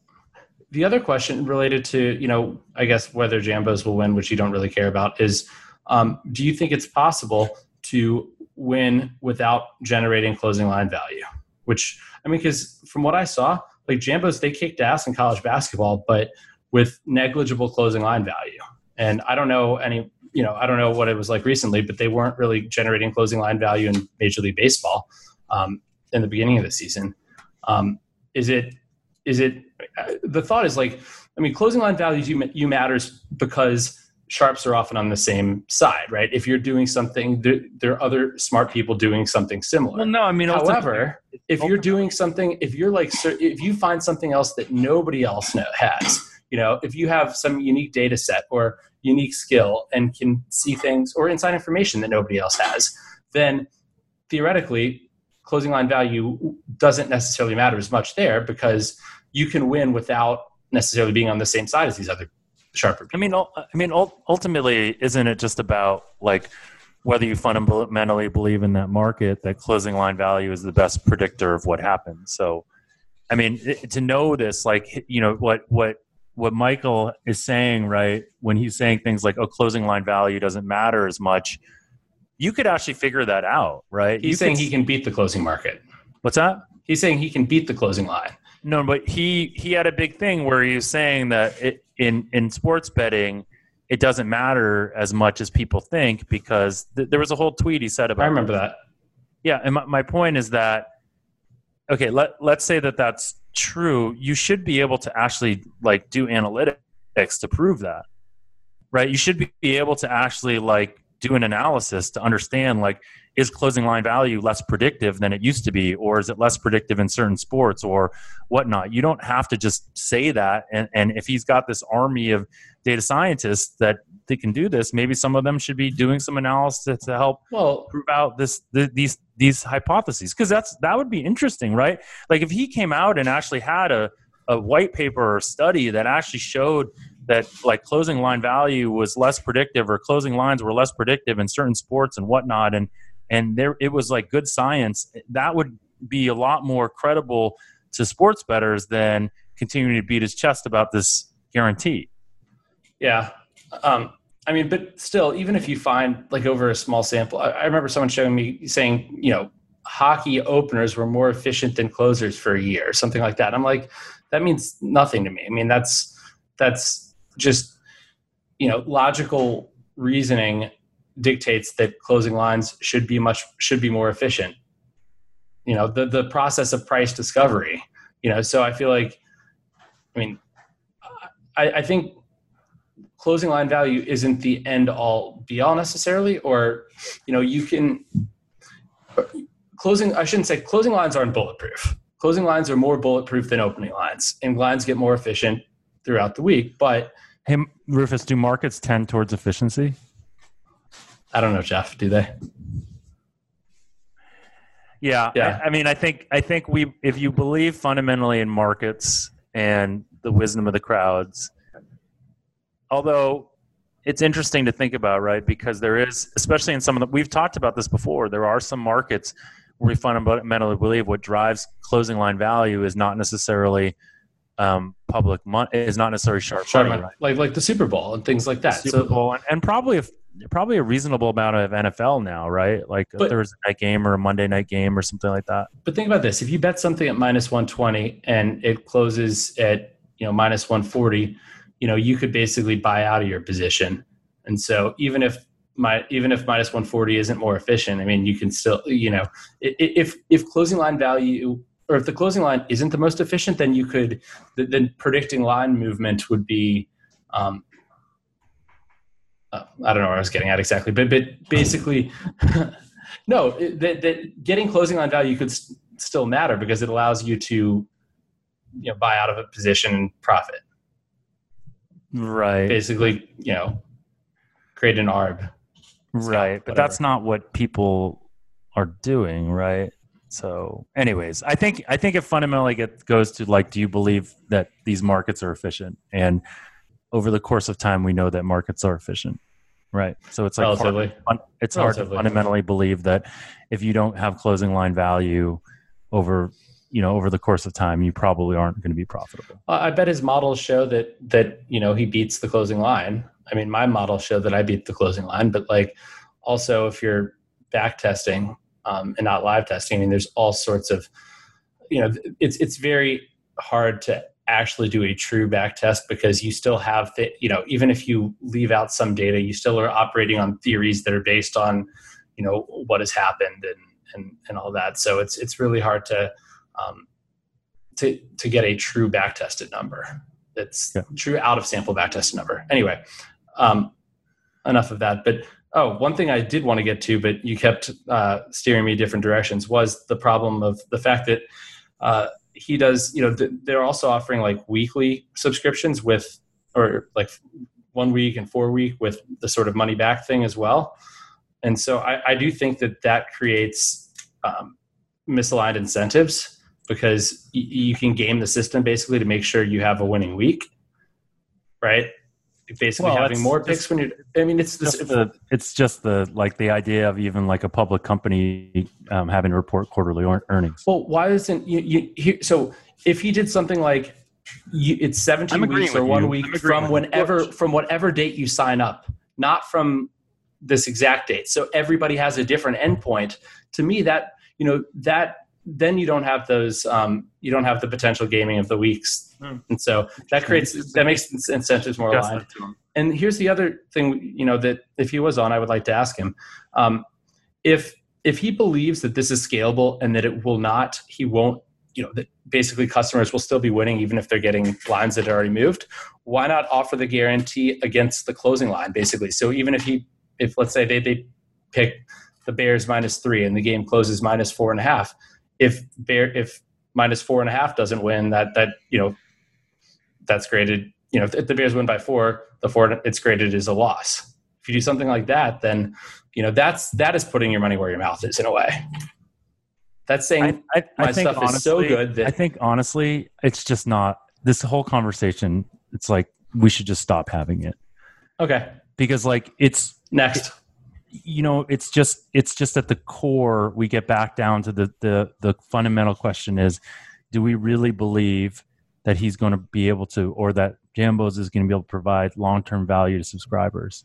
the other question related to you know I guess whether Jambos will win, which you don't really care about, is um, do you think it's possible to win without generating closing line value? Which I mean, because from what I saw, like Jambos, they kicked ass in college basketball, but with negligible closing line value. And I don't know any, you know, I don't know what it was like recently, but they weren't really generating closing line value in Major League Baseball um, in the beginning of the season. Um, is it? Is it? Uh, the thought is like, I mean, closing line values you you matters because sharps are often on the same side, right? If you're doing something, there, there are other smart people doing something similar. well, no, I mean, However, if you're doing something, if you're like, if you find something else that nobody else know, has, you know, if you have some unique data set or unique skill and can see things or inside information that nobody else has, then theoretically, closing line value doesn't necessarily matter as much there because you can win without necessarily being on the same side as these other sharper I mean, I mean, ultimately, isn't it just about like whether you fundamentally believe in that market that closing line value is the best predictor of what happens? So, I mean, to know this, like you know, what what what Michael is saying, right? When he's saying things like, "Oh, closing line value doesn't matter as much," you could actually figure that out, right? He's You saying could- he can beat the closing market. What's that? He's saying he can beat the closing line. No, but he he had a big thing where he was saying that it, in in sports betting, it doesn't matter as much as people think because th- there was a whole tweet he said about. I remember that. Yeah, and my, my point is that okay, let let's say that that's true. You should be able to actually like do analytics to prove that, right? You should be be able to actually like do an analysis to understand like is closing line value less predictive than it used to be, or is it less predictive in certain sports or whatnot? You don't have to just say that. And, and if he's got this army of data scientists that they can do this, maybe some of them should be doing some analysis to help Well, prove out this th- these these hypotheses because that's that would be interesting right like if he came out and actually had a, a white paper or study that actually showed that like closing line value was less predictive or closing lines were less predictive in certain sports and whatnot and and there it was like good science that would be a lot more credible to sports bettors than continuing to beat his chest about this guarantee Yeah. Um, I mean, but still, even if you find like over a small sample, I, I remember someone showing me saying, you know, hockey openers were more efficient than closers for a year, something like that. I'm like, that means nothing to me. I mean, that's that's just you know, logical reasoning dictates that closing lines should be much should be more efficient. You know the the process of price discovery you know so i feel like i mean i, I think closing line value isn't the end all be all necessarily or you know you can closing i shouldn't say closing lines aren't bulletproof. Closing lines are more bulletproof than opening lines and lines get more efficient throughout the week but hey rufus do markets tend towards efficiency i don't know jeff do they yeah, Yeah. I, I mean, I think I think we, if you believe fundamentally in markets and the wisdom of the crowds, although it's interesting to think about, right? Because there is, especially in some of the, we've talked about this before. There are some markets where we fundamentally believe what drives closing line value is not necessarily um, public money, is not necessarily sharp, Sharp money, money, right? like like the super bowl and things like that Super Bowl, and, and probably a, probably a reasonable amount of NFL now, right? Like a Thursday night game or a Monday night game or something like that. But think about this: if you bet something at minus one twenty and it closes at you know minus one forty, you know you could basically buy out of your position. And so even if my even if minus one forty isn't more efficient, I mean you can still you know if if closing line value or if the closing line isn't the most efficient, then you could th- then predicting line movement would be. Um, uh, I don't know where I was getting at exactly, but but basically, no, that, that getting closing line value could s- still matter because it allows you to, you know, buy out of a position and profit. Right. Basically, you know, create an arb. right but that's not what people are doing right so anyways i think i think it fundamentally get, goes to like do you believe that these markets are efficient and over the course of time we know that markets are efficient right so it's like hard, Relatively. it's hard to fundamentally believe that if you don't have closing line value over you know over the course of time you probably aren't going to be profitable Uh, I bet his models show that that you know he beats the closing line. I mean, my models show that I beat the closing line, but like also if you're back testing um, and not live testing, I mean, there's all sorts of you know it's it's very hard to actually do a true back test because you still have the you know even if you leave out some data, you still are operating on theories that are based on you know what has happened and and and all that. So it's it's really hard to um, to to get a true back tested number. That's Yeah. true out of sample back tested number. Anyway, um, enough of that. But oh, one thing I did want to get to, but you kept uh, steering me different directions, was the problem of the fact that uh, he does. You know, th- they're also offering like weekly subscriptions with, or like one week and four week with the sort of money back thing as well. And so I, I do think that that creates um, misaligned incentives because y- you can game the system basically to make sure you have a winning week, right? Basically, Well, having that's more just- picks when you're. I mean, it's this. just the, it's just the like the idea of even like a public company um, having to report quarterly earnings. well, why isn't you? you he, so if he did something like you, it's 17 I'm weeks or one you. week from with you. whenever from whatever date you sign up, not from this exact date. So everybody has a different endpoint. To me, that you know that then you don't have those um, you don't have the potential gaming of the weeks, Hmm. and so that creates that makes incentives more aligned. that to 'em. And here's the other thing, you know, that if he was on, I would like to ask him, um, if if he believes that this is scalable and that it will not, he won't, you know, that basically customers will still be winning even if they're getting lines that are already moved. Why not offer the guarantee against the closing line, basically? So even if he, if let's say they they pick the Bears minus three and the game closes minus four and a half, if Bear if minus four and a half doesn't win, that that you know that's graded. You know, if the Bears win by four, the four it's graded as a loss. If you do something like that, then you know that's that is putting your money where your mouth is in a way. That's saying I, I, my I think stuff is so good that I think honestly, it's just not this whole conversation. It's like we should just stop having it okay. because like it's Next, you know it's just it's just at the core we get back down to the the the fundamental question is do we really believe that he's going to be able to or that jambos is going to be able to provide long-term value to subscribers?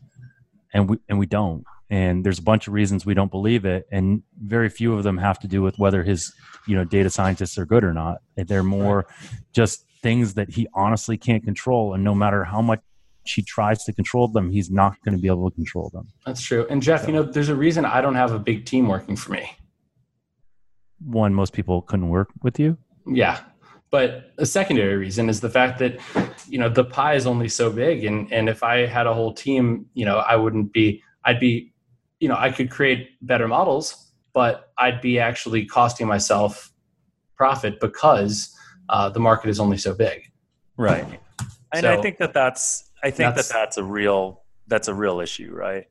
And we and we don't. And there's a bunch of reasons we don't believe it and very few of them have to do with whether his you know data scientists are good or not. They're more just things that he honestly can't control and no matter how much he tries to control them he's not going to be able to control them that's true. And Jeff, you know, there's a reason I don't have a big team working for me. one, most people couldn't work with you. Yeah. But a secondary reason is the fact that, you know, the pie is only so big. And, and if I had a whole team, you know, I wouldn't be, I'd be, you know, I could create better models, but I'd be actually costing myself profit because uh, the market is only so big. Right. And So- I think that that's, I think That's- that that's a real, that's a real issue, right?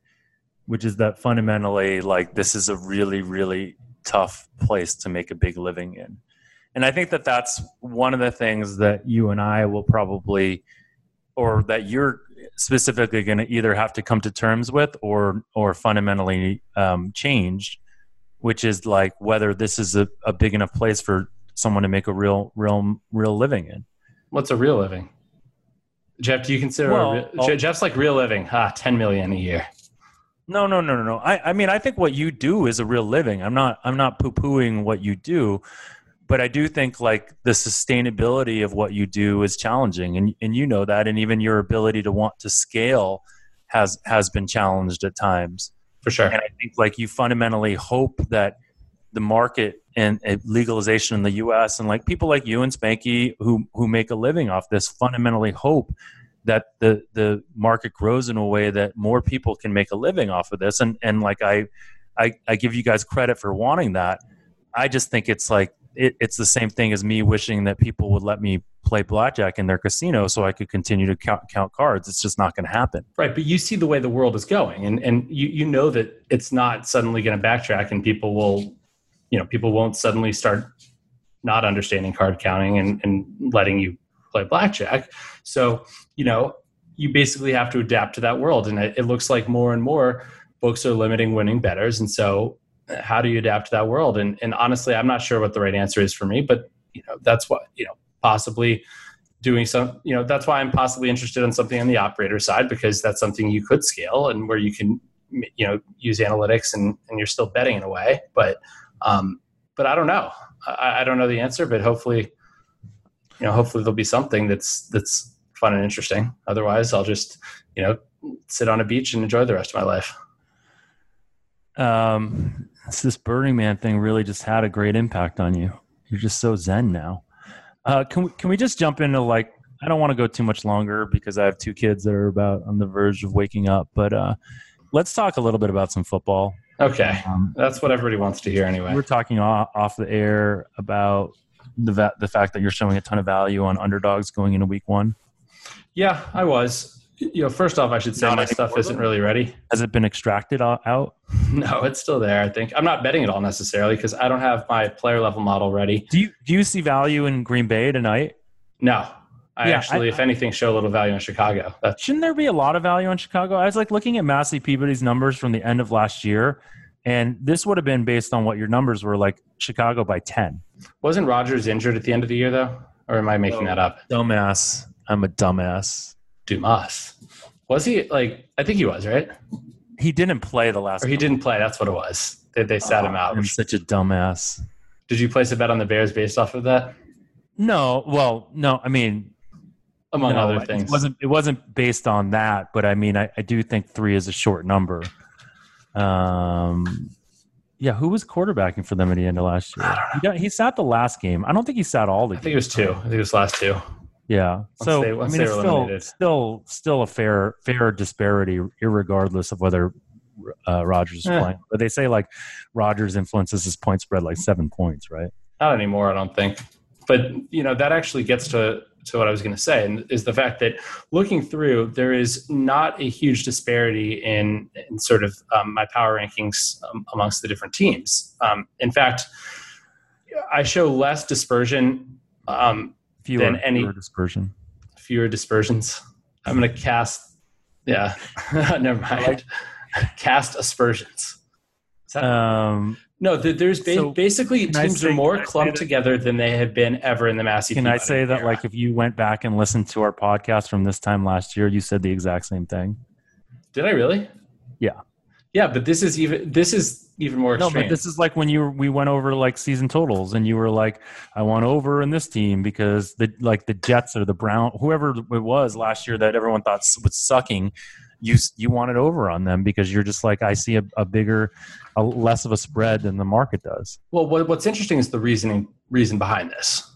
Which is that fundamentally, like, this is a really, really tough place to make a big living in. And I think that that's one of the things that you and I will probably, or that you're specifically going to either have to come to terms with or, or fundamentally um, change, which is like whether this is a, a big enough place for someone to make a real, real, real living in. What's a real living? Jeff, do you consider Well, real, Jeff's like real living? Ah, 10 million a year. No, no, no, no, no. I, I mean, I think what you do is a real living. I'm not, I'm not poo-pooing what you do, but I do think like the sustainability of what you do is challenging, and and you know that, and even your ability to want to scale has has been challenged at times. For sure. And I think like you fundamentally hope that the market and legalization in the U.S. and like people like you and Spanky who who make a living off this fundamentally hope that the the market grows in a way that more people can make a living off of this. And and like I I, I give you guys credit for wanting that. I just think it's like it, it's the same thing as me wishing that people would let me play blackjack in their casino so I could continue to count, count cards. It's just not going to happen. Right, but you see the way the world is going, and and you you know that it's not suddenly going to backtrack, and people will, you know, people won't suddenly start not understanding card counting and and letting you play blackjack. So you know, you basically have to adapt to that world, and it, it looks like more and more books are limiting winning bettors, and so uh, how do you adapt to that world? And and honestly, I'm not sure what the right answer is for me, but you know, that's what you know, possibly doing some you know that's why i'm possibly interested in something on the operator side because that's something you could scale and where you can you know use analytics and, and you're still betting in a way but um but i don't know I, I don't know the answer but hopefully you know hopefully there'll be something that's that's fun and interesting otherwise i'll just you know sit on a beach and enjoy the rest of my life um, this Burning Man thing really just had a great impact on you. You're just so zen now. Uh, can we can we just jump into like I don't want to go too much longer because I have two kids that are about on the verge of waking up, but uh, let's talk a little bit about some football. Okay Um, that's what everybody wants to hear anyway we're talking off, off the air about the va- the fact that you're showing a ton of value on underdogs going into week one. yeah i was you know first off i should say Not my stuff isn't really ready Has it been extracted out? No, it's still there. I think I'm not betting it all necessarily because I don't have my player level model ready. Do you do you see value in Green Bay tonight? No, I Yeah, actually, I- if anything, show a little value in Chicago. That's Shouldn't there be a lot of value in Chicago? I was like looking at Massey Peabody's numbers from the end of last year, and this would have been based on what your numbers were like Chicago by 10. wasn't Rodgers injured at the end of the year though, or am I making that up? Dumbass. I'm a dumbass. Dumas was he like? I think he was right, He didn't play the last or he didn't play. That's what it was. They, they sat him oh, out. I'm such a dumbass. Did you place a bet on the Bears based off of that, No, well, no, I mean, among no, other It things? wasn't it wasn't based on that, but I mean, I, I do think three is a short number. Um, yeah, who was quarterbacking for them at the end of last year? He, got, he sat the last game. I don't think he sat all the. Games. I think it was two. I think it was last two. Yeah. so they- once I mean, it's still still still a fair fair disparity, regardless of whether uh, Rodgers is Eh. playing. But they say like Rodgers influences his point spread like seven points, right? Not anymore, I don't think. But you know that actually gets to to what I was going to say, and is the fact that looking through, there is not a huge disparity in in sort of um, my power rankings um, amongst the different teams. Um, in fact, I show less dispersion, um, Fewer, Than any- fewer dispersion. fewer dispersions. I'm going to cast, yeah, never mind. cast aspersions. Is that- Um, no, there's ba- so basically teams say- are more can I say clumped together than they have been ever in the Massey. can I say that era. like if you went back and listened to our podcast from this time last year, you said the exact same thing? Did I really? Yeah. Yeah, but this is even this is even more No, but this is like when you we went over like season totals, and you were like, "I want over in this team because the like the Jets or the Brown, whoever it was last year that everyone thought was sucking, you you want it over on them because you're just like I see a, a bigger, a less of a spread than the market does. Well, what, what's interesting is the reasoning reason behind this,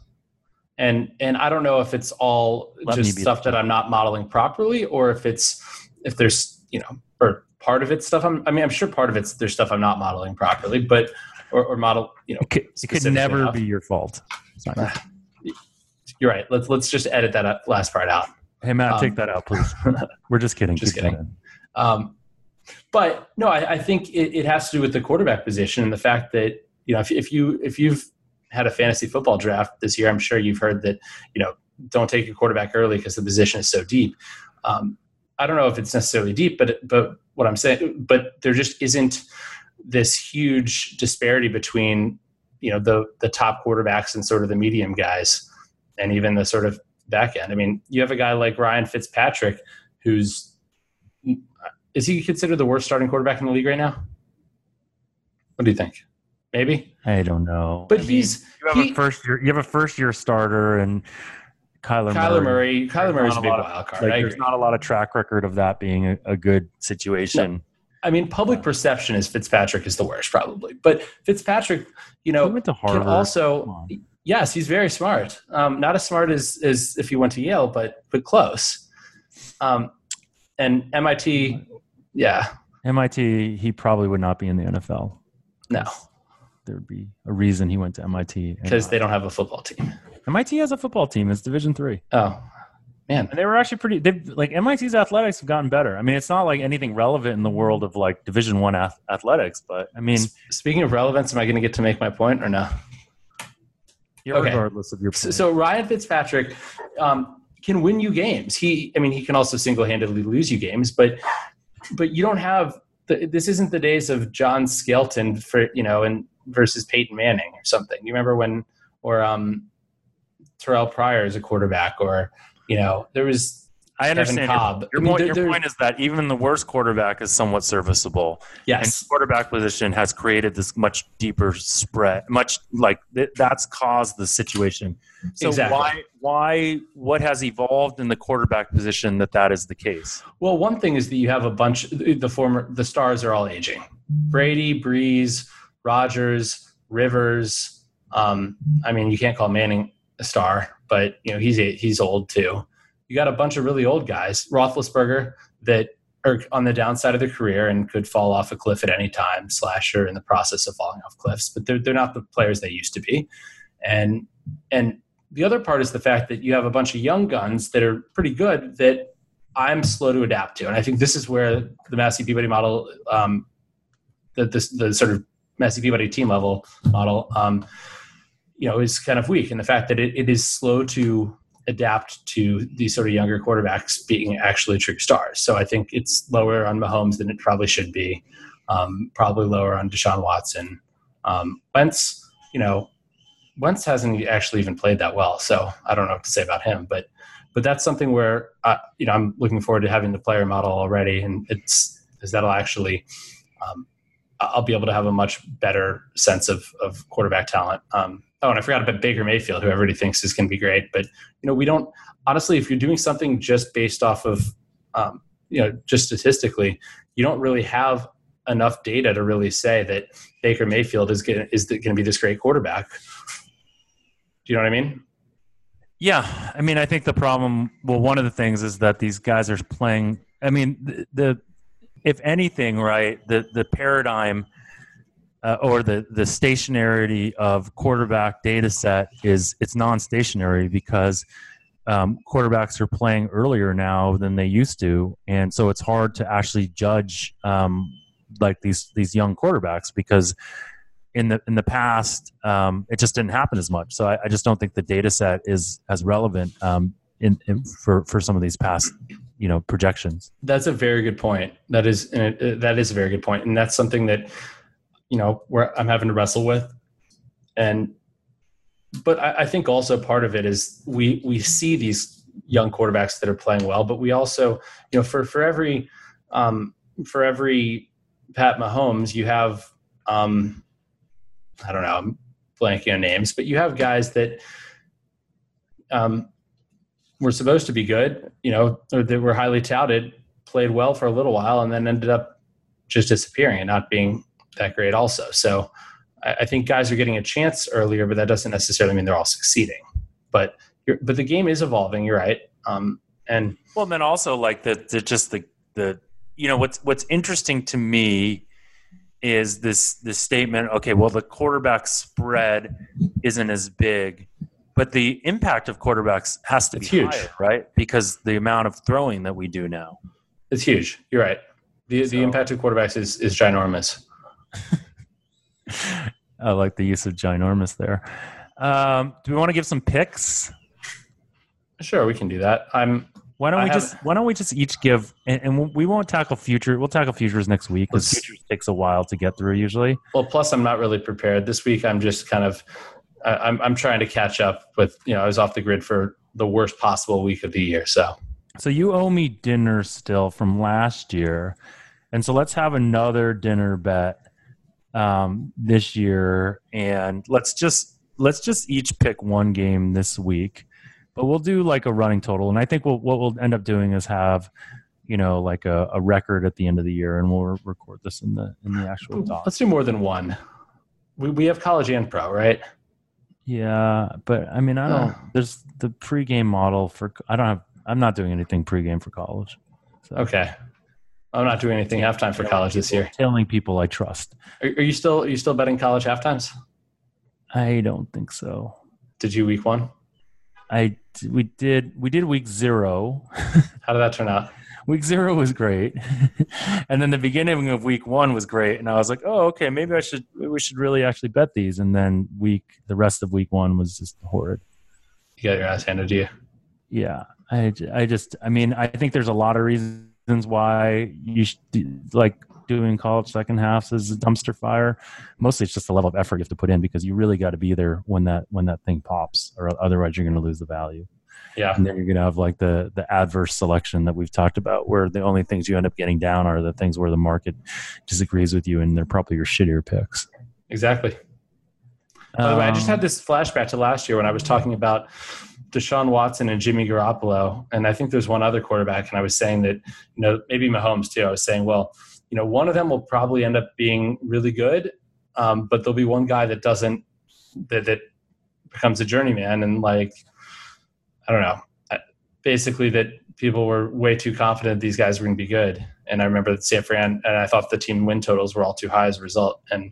and and I don't know if it's all Let just stuff that I'm not modeling properly, or if it's if there's you know or part of it's stuff I'm. I mean, I'm sure part of it's there's stuff I'm not modeling properly, but or, or model you know. It could, it could never enough. be your fault. It's not your fault. You're right. Let's let's just edit that uh, last part out. Hey Matt, Um, take that out, please. We're just kidding. Just Keep kidding. Um, but no, I, I think it, it has to do with the quarterback position and the fact that you know if, if you if you've had a fantasy football draft this year, I'm sure you've heard that you know don't take your quarterback early because the position is so deep. Um, I don't know if it's necessarily deep, but but what I'm saying, but there just isn't this huge disparity between you know the the top quarterbacks and sort of the medium guys, and even the sort of back end. I mean, you have a guy like Ryan Fitzpatrick, who's is he considered the worst starting quarterback in the league right now? What do you think? Maybe, I don't know. but I mean, he's you have he- a first year. You have a first year starter and Kyler, Kyler Murray. Murray. Kyler There's Murray's a a big of- wild card. Like, there's not a lot of track record of that being a, a good situation. I mean, public perception is Fitzpatrick is the worst, probably. But Fitzpatrick, you he know, went to can Harvard. Come also on. Yes, he's very smart. Um, not as smart as as if he went to Yale, but but close. Um, and MIT, yeah, MIT, he probably would not be in the NFL. no, There would be a reason he went to MIT. because they don't have a football team. MIT has a football team. It's Division three, Oh, man, and they were actually pretty. Like MIT's athletics have gotten better. I mean, it's not like anything relevant in the world of like Division one ath- athletics, but I mean, S- Speaking of relevance, am I going to get to make my point or no? Okay. regardless of your. So, point. so Ryan Fitzpatrick um, can win you games. He, I mean, he can also single-handedly lose you games, but but you don't have. The, this isn't the days of John Skelton for you know and versus Peyton Manning or something. You remember when or um, Terrell Pryor as a quarterback, or you know there was I Kevin understand. Kolb. Your, mean, point, your point is that even the worst quarterback is somewhat serviceable. yes, And quarterback position has created this much deeper spread, much like th- that's caused the situation. So Exactly. why, why, what has evolved in the quarterback position that that is the case? Well, one thing is that you have a bunch. The former the stars are all aging. Brady, Brees, Rodgers, Rivers. Um, I mean, you can't call Manning a star, but you know he's a, he's old too. You got a bunch of really old guys, Roethlisberger, that are on the downside of their career and could fall off a cliff at any time. Slasher in the process of falling off cliffs, but they're they're not the players they used to be. And and the other part is the fact that you have a bunch of young guns that are pretty good that I'm slow to adapt to, and I think this is where the Massey Peabody model, um, the, the the sort of Massey Peabody team level model, um, you know, is kind of weak in the fact that it, it is slow to adapt to these sort of younger quarterbacks being actually true stars. So I think it's lower on Mahomes than it probably should be. Um, probably lower on Deshaun Watson. Um, Wentz, you know, Wentz hasn't actually even played that well, so I don't know what to say about him. But but that's something where uh, you know I'm looking forward to having the player model already, and it's because that'll actually um, I'll be able to have a much better sense of of quarterback talent. Um, oh, and I forgot about Baker Mayfield, who everybody thinks is going to be great, but you know we don't honestly. If you're doing something just based off of um, you know just statistically, you don't really have enough data to really say that Baker Mayfield is going is going to be this great quarterback. Do you know what I mean? Yeah, I mean, I think the problem. Well, one of the things is that these guys are playing. I mean, the, the if anything, right, the the paradigm uh, or the the stationarity of quarterback data set is it's non-stationary because um, quarterbacks are playing earlier now than they used to, and so it's hard to actually judge um, like these these young quarterbacks because in the in the past um, it just didn't happen as much. So I, I just don't think the data set is as relevant um, in, in for for some of these past you know projections. That's a very good point. That is that is a very good point, and that's something that you know where I'm having to wrestle with. And but I, I think also part of it is we we see these young quarterbacks that are playing well, but we also you know for for every um, for every Pat Mahomes, you have um, I don't know, I'm blanking on names, but you have guys that um, were supposed to be good, you know, or that were highly touted, played well for a little while and then ended up just disappearing and not being that great also. So I, I think guys are getting a chance earlier, but that doesn't necessarily mean they're all succeeding. But but the game is evolving. You're right. Um, and well, then also like the, the just the the you know what's what's interesting to me is this this statement. Okay, well the quarterback spread isn't as big, but the impact of quarterbacks has to It's be huge. higher, right? Because the amount of throwing that we do now. it's huge. You're right. The So- the impact of quarterbacks is is ginormous. I like the use of ginormous there. Um, do we want to give some picks? Sure, we can do that. I'm Why don't I we have- just Why don't we just each give and, and we won't tackle future. We'll tackle futures next week because futures takes a while to get through usually. well. Plus, I'm not really prepared this week. I'm just kind of I- I'm I'm trying to catch up with you know I was off the grid for the worst possible week of the year. So So you owe me dinner still from last year, and so let's have another dinner bet um, this year, and let's just let's just each pick one game this week, but we'll do like a running total, and I think we'll, what we'll end up doing is have you know like a, a record at the end of the year, and we'll record this in the in the actual doc. let's do more than one. We we have college and pro, right? Yeah, but I mean, I don't. Uh. There's the pregame model for. I don't have. I'm not doing anything pregame for college. So. Okay. I'm not doing anything halftime for college this year. Telling people I trust. Are, are you still are you still betting college halftimes? I don't think so. Did you week one? I we did we did week zero. How did that turn out? week zero was great, and then the beginning of week one was great. And I was like, oh, okay, maybe I should we should really actually bet these. And then week the rest of week one was just horrid. You got your ass handed to you. Yeah, I I just I mean I think there's a lot of reasons why you should like doing college second halves is a dumpster fire. Mostly it's just the level of effort you have to put in because you really got to be there when that when that thing pops, or otherwise you're going to lose the value. Yeah. And then you're going to have like the the adverse selection that we've talked about, where the only things you end up getting down are the things where the market disagrees with you, and they're probably your shittier picks. Exactly. By the way, I just had this flashback to last year when I was talking about Deshaun Watson and Jimmy Garoppolo, and I think there's one other quarterback, and I was saying that you know maybe Mahomes too. I was saying, well, you know, one of them will probably end up being really good, um, but there'll be one guy that doesn't that that becomes a journeyman, and like I don't know, basically that people were way too confident these guys were going to be good, and I remember that San Fran, and I thought the team win totals were all too high as a result, and.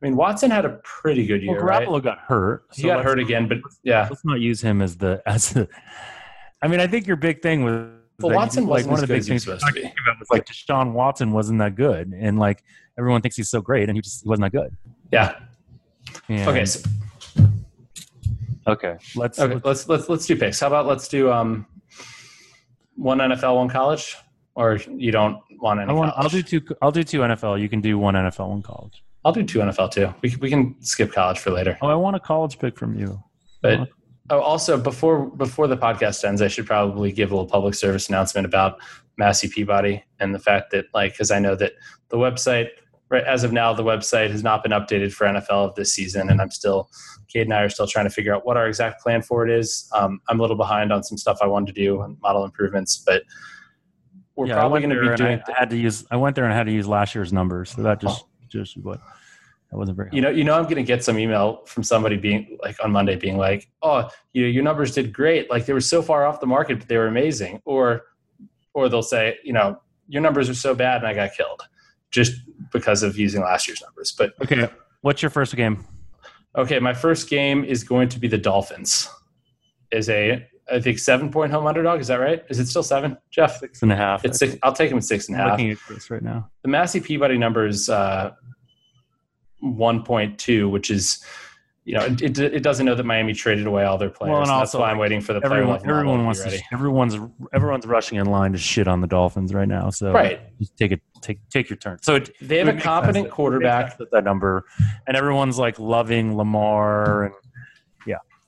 I mean, Watson had a pretty good well, year, right? Garoppolo got hurt. He got hurt again, but yeah. let's not use him as the as the. I mean, I think your big thing was Well, that you- Watson like wasn't one of the big as was things we were supposed to talking about was like Deshaun Watson wasn't that good, and like everyone thinks he's so great, and he just he wasn't that good. Yeah. And- Okay. So, okay. Let's. okay. Let's let's let's do picks. How about let's do um one NFL, one college, or you don't want any? I want. I'll do two. I'll do two NFL. You can do one NFL, one college. I'll do two NFL too. We can- we can skip college for later. Oh, I want a college pick from you. But oh, also before before the podcast ends, I should probably give a little public service announcement about Massey Peabody and the fact that like because I know that the website right as of now the website has not been updated for NFL of this season, and I'm still Kate and I are still trying to figure out what our exact plan for it is. Um, I'm a little behind on some stuff I wanted to do and model improvements, but we're Yeah, probably going to be doing. I had to use. I went there and had to use last year's numbers, so that just just what that wasn't very. you know, you know, I'm going to get some email from somebody being like on Monday, being like, "Oh, you know, your numbers did great. Like they were so far off the market, but they were amazing." Or, or they'll say, "You know, your numbers are so bad, and I got killed just because of using last year's numbers." But okay. What's your first game? okay, my first game is going to be the Dolphins. Is a I think seven point home underdog. Is that right? Is it still seven, Jeff? Six and a half. It's six. I'll take him at six and a I'm looking at CRIS right now. the Massey Peabody number is uh, 1.2, which is, you know, it, it, it doesn't know that Miami traded away all their players. Well, and and that's also, why I'm waiting for the player Everyone, model everyone wants to. Everyone's everyone's rushing in line to shit on the Dolphins right now. So Right. just take it. Take take your turn. So it, They have a competent sense that- it makes quarterback. sense that that number, and everyone's like loving Lamar, and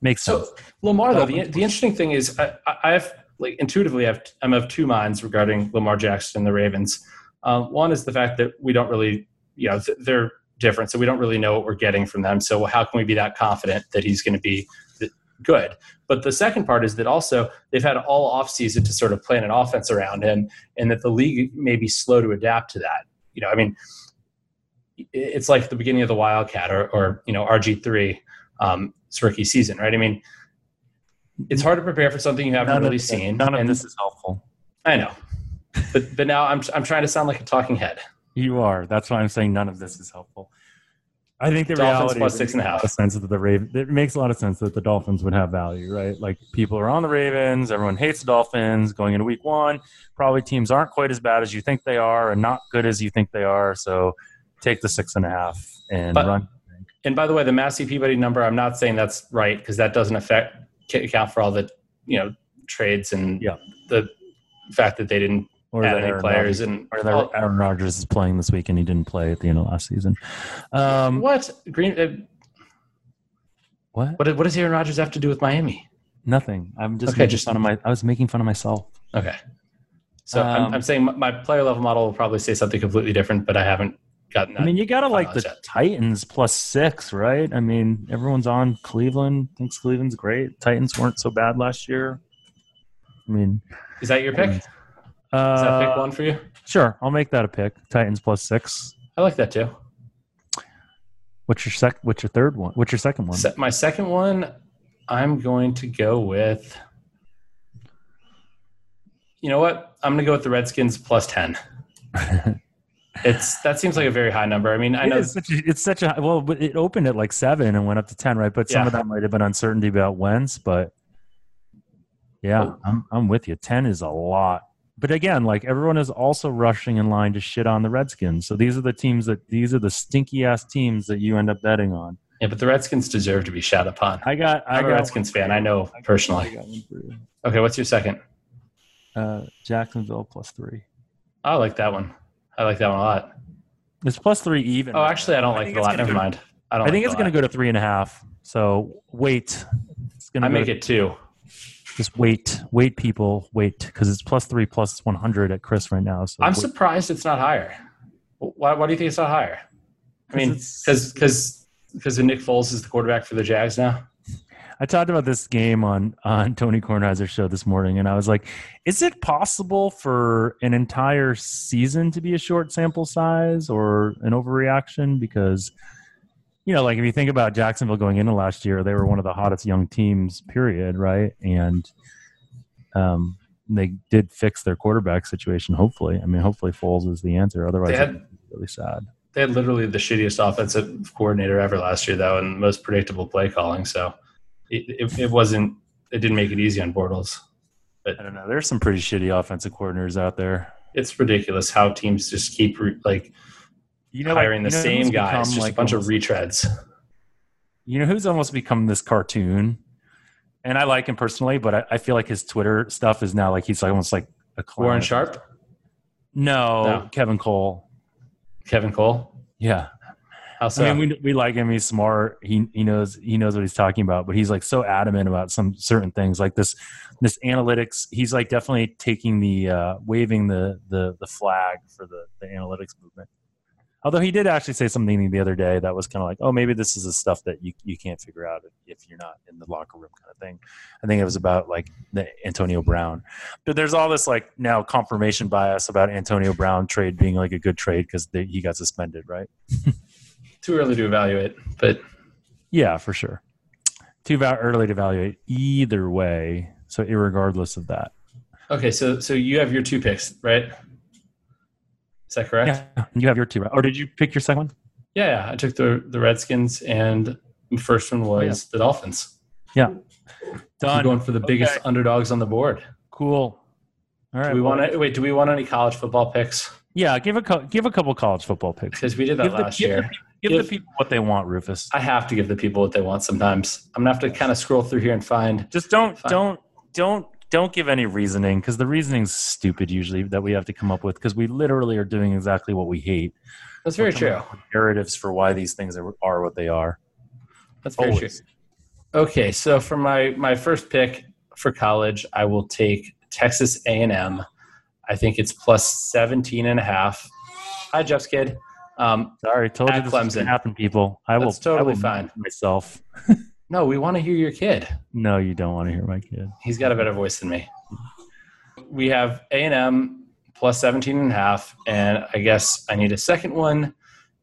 makes sense. So Lamar, though, the, the interesting thing is, I, I have like intuitively, I've, I'm of two minds regarding Lamar Jackson and the Ravens. Um, one is the fact that we don't really, you know, th- they're different, so we don't really know what we're getting from them. So how can we be that confident that he's going to be the, good. But the second part is that also they've had all offseason to sort of plan an offense around him, and that the league may be slow to adapt to that. You know, I mean, it's like the beginning of the Wildcat or, or you know RG three um, its rookie season, right? I mean, it's hard to prepare for something you haven't None really of, seen. None of and this is helpful. I know, but but now I'm I'm trying to sound like a talking head. You are. That's why I'm saying none of this is helpful. I think the Dolphins reality plus six and a half. sense that the Raven. It makes a lot of sense that the Dolphins would have value, right? Like people are on the Ravens. Everyone hates the Dolphins going into Week One. Probably teams aren't quite as bad as you think they are, and not good as you think they are. So take the six and a half and But- run. And by the way, the Massey Peabody number, I'm not saying that's right because that doesn't affect account for all the you know trades and Yeah. the fact that they didn't Or add any Aaron players Rodgers- and or that all- Aaron Rodgers is playing this week and he didn't play at the end of last season. Um, what Green. Uh, what? what what does Aaron Rodgers have to do with Miami? Nothing. I'm just Okay, making just- fun of my. I was making fun of myself. Okay. So I'm, Um, I'm saying my- my player level model will probably say something completely different, but I haven't gotten that. I mean, you gotta like the yet. Titans plus six, right? I mean, everyone's on Cleveland. Thinks Cleveland's great. Titans weren't so bad last year. I mean, is that your pick? Is uh, that pick one for you? Sure, I'll make that a pick. Titans plus six. I like that too. What's your sec? What's your third one? What's your second one? Se- my second one, I'm going to go with. You know what? I'm going to go with the Redskins plus ten. It's that seems like a very high number. I mean, I It know is such a, it's such a well, but it opened at like seven and went up to ten, right? But some Yeah. of that might have been uncertainty about Wentz, but yeah, Oh. I'm I'm with you. Ten is a lot, but again, like everyone is also rushing in line to shit on the Redskins. So these are the teams that these are the stinky ass teams that you end up betting on. yeah, but the Redskins deserve to be shat upon. I got I I'm a Redskins fan. I know I personally. I got one for you. Okay, what's your second? Uh, Jacksonville plus three. I like that one. I like that one a lot. It's plus three even. Oh, actually, I don't like think it a lot. Never go- mind. I don't. I think like it's going to go to three and a half. So wait. It's going I to make it two. Just wait, wait, people, wait, because it's plus three plus one hundred at CRIS right now. So I'm wait. surprised it's not higher. Why, why do you think it's not higher? I mean, because because because Nick Foles is the quarterback for the Jags now. I talked about this game on on Tony Kornheiser's show this morning, and I was like, "Is it possible for an entire season to be a short sample size or an overreaction?" Because you know, like if you think about Jacksonville going into last year, they were one of the hottest young teams, period, right? And um, they did fix their quarterback situation. Hopefully, I mean, hopefully Foles is the answer. Otherwise, had- really sad. They had literally the shittiest offensive coordinator ever last year, though, and most predictable play calling. So it, it, it wasn't. It didn't make it easy on Bortles. I don't know. There's some pretty shitty offensive coordinators out there. It's ridiculous how teams just keep re, like You know, like- hiring the you know same guys, just like, a bunch almost- of retreads. you know who's almost become this cartoon and i like him personally but i, I feel like his twitter stuff is now like he's almost like a clown. Warren Sharp, no, No. kevin cole Kevin Cole. yeah How so? i mean we, we like him. He's smart. He, he knows he knows what he's talking about but he's like so adamant about some certain things like this this analytics. He's like definitely taking the uh waving the the the flag for the the analytics movement. Although he did actually say something the other day that was kind of like oh maybe this is the stuff that you, you can't figure out if you're not in the locker room kind of thing. I think it was about like the antonio brown. But there's all this like now confirmation bias about antonio brown trade being like a good trade because he got suspended right Too early to evaluate, but yeah, for sure. Too va- early to evaluate either way. So, irregardless of that, okay. So so you have your two picks, right? Is that correct? yeah, you have your two. Right? Or did you pick your second one? Yeah, yeah. I took the the Redskins, and the first one was the Dolphins. Yeah, done. Going for the biggest Okay. underdogs on the board. Cool. All right. Do we well, want to wait? Do we want any college football picks? Yeah, give a give a couple college football picks. Because we did that Give last the year. Give If- the people what they want, Rufus. I have to give the people what they want. Sometimes I'm gonna have to kind of scroll through here and find. Just don't Fine. don't don't don't give any reasoning because the reasoning's stupid usually that we have to come up with because we literally are doing exactly what we hate. That's very true. Narratives for why these things are, are what they are. That's very Always. true. Okay, so for my my first pick for college, I will take Texas A&M. I think it's plus 17 and a half. Hi, Jeff's kid. Um, Sorry, told you this Clemson. gonna happen, people. I will. Totally I will fine. myself. No, we want to hear your kid. No, you don't want to hear my kid. He's got a better voice than me. We have A&M plus 17 and a half, and I guess I need a second one.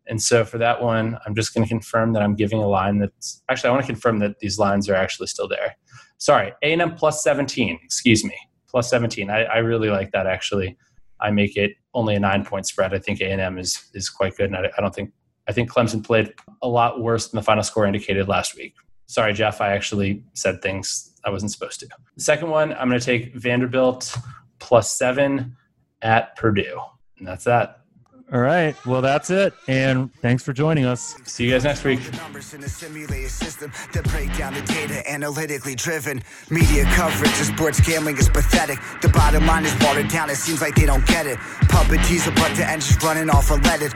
And so for that one, I'm just going to confirm that I'm giving a line that's actually I want to confirm that these lines are actually still there. Sorry, A&M plus 17. Excuse me, plus 17. I, I really like that actually. I make it only a nine point spread. I think A&M is is quite good, and I, I don't think I think Clemson played a lot worse than the final score indicated last week. Sorry, Jeff. I actually said things I wasn't supposed to. The second one, I'm going to take Vanderbilt plus seven at Purdue, and that's that. All right. Well, that's it. And thanks for joining us. See you guys next week. Numbers in a simulated system that break down the data analytically driven. Media coverage of sports gambling is pathetic. The bottom line is watered down. It seems like they don't get it. But the engine's running off unleaded.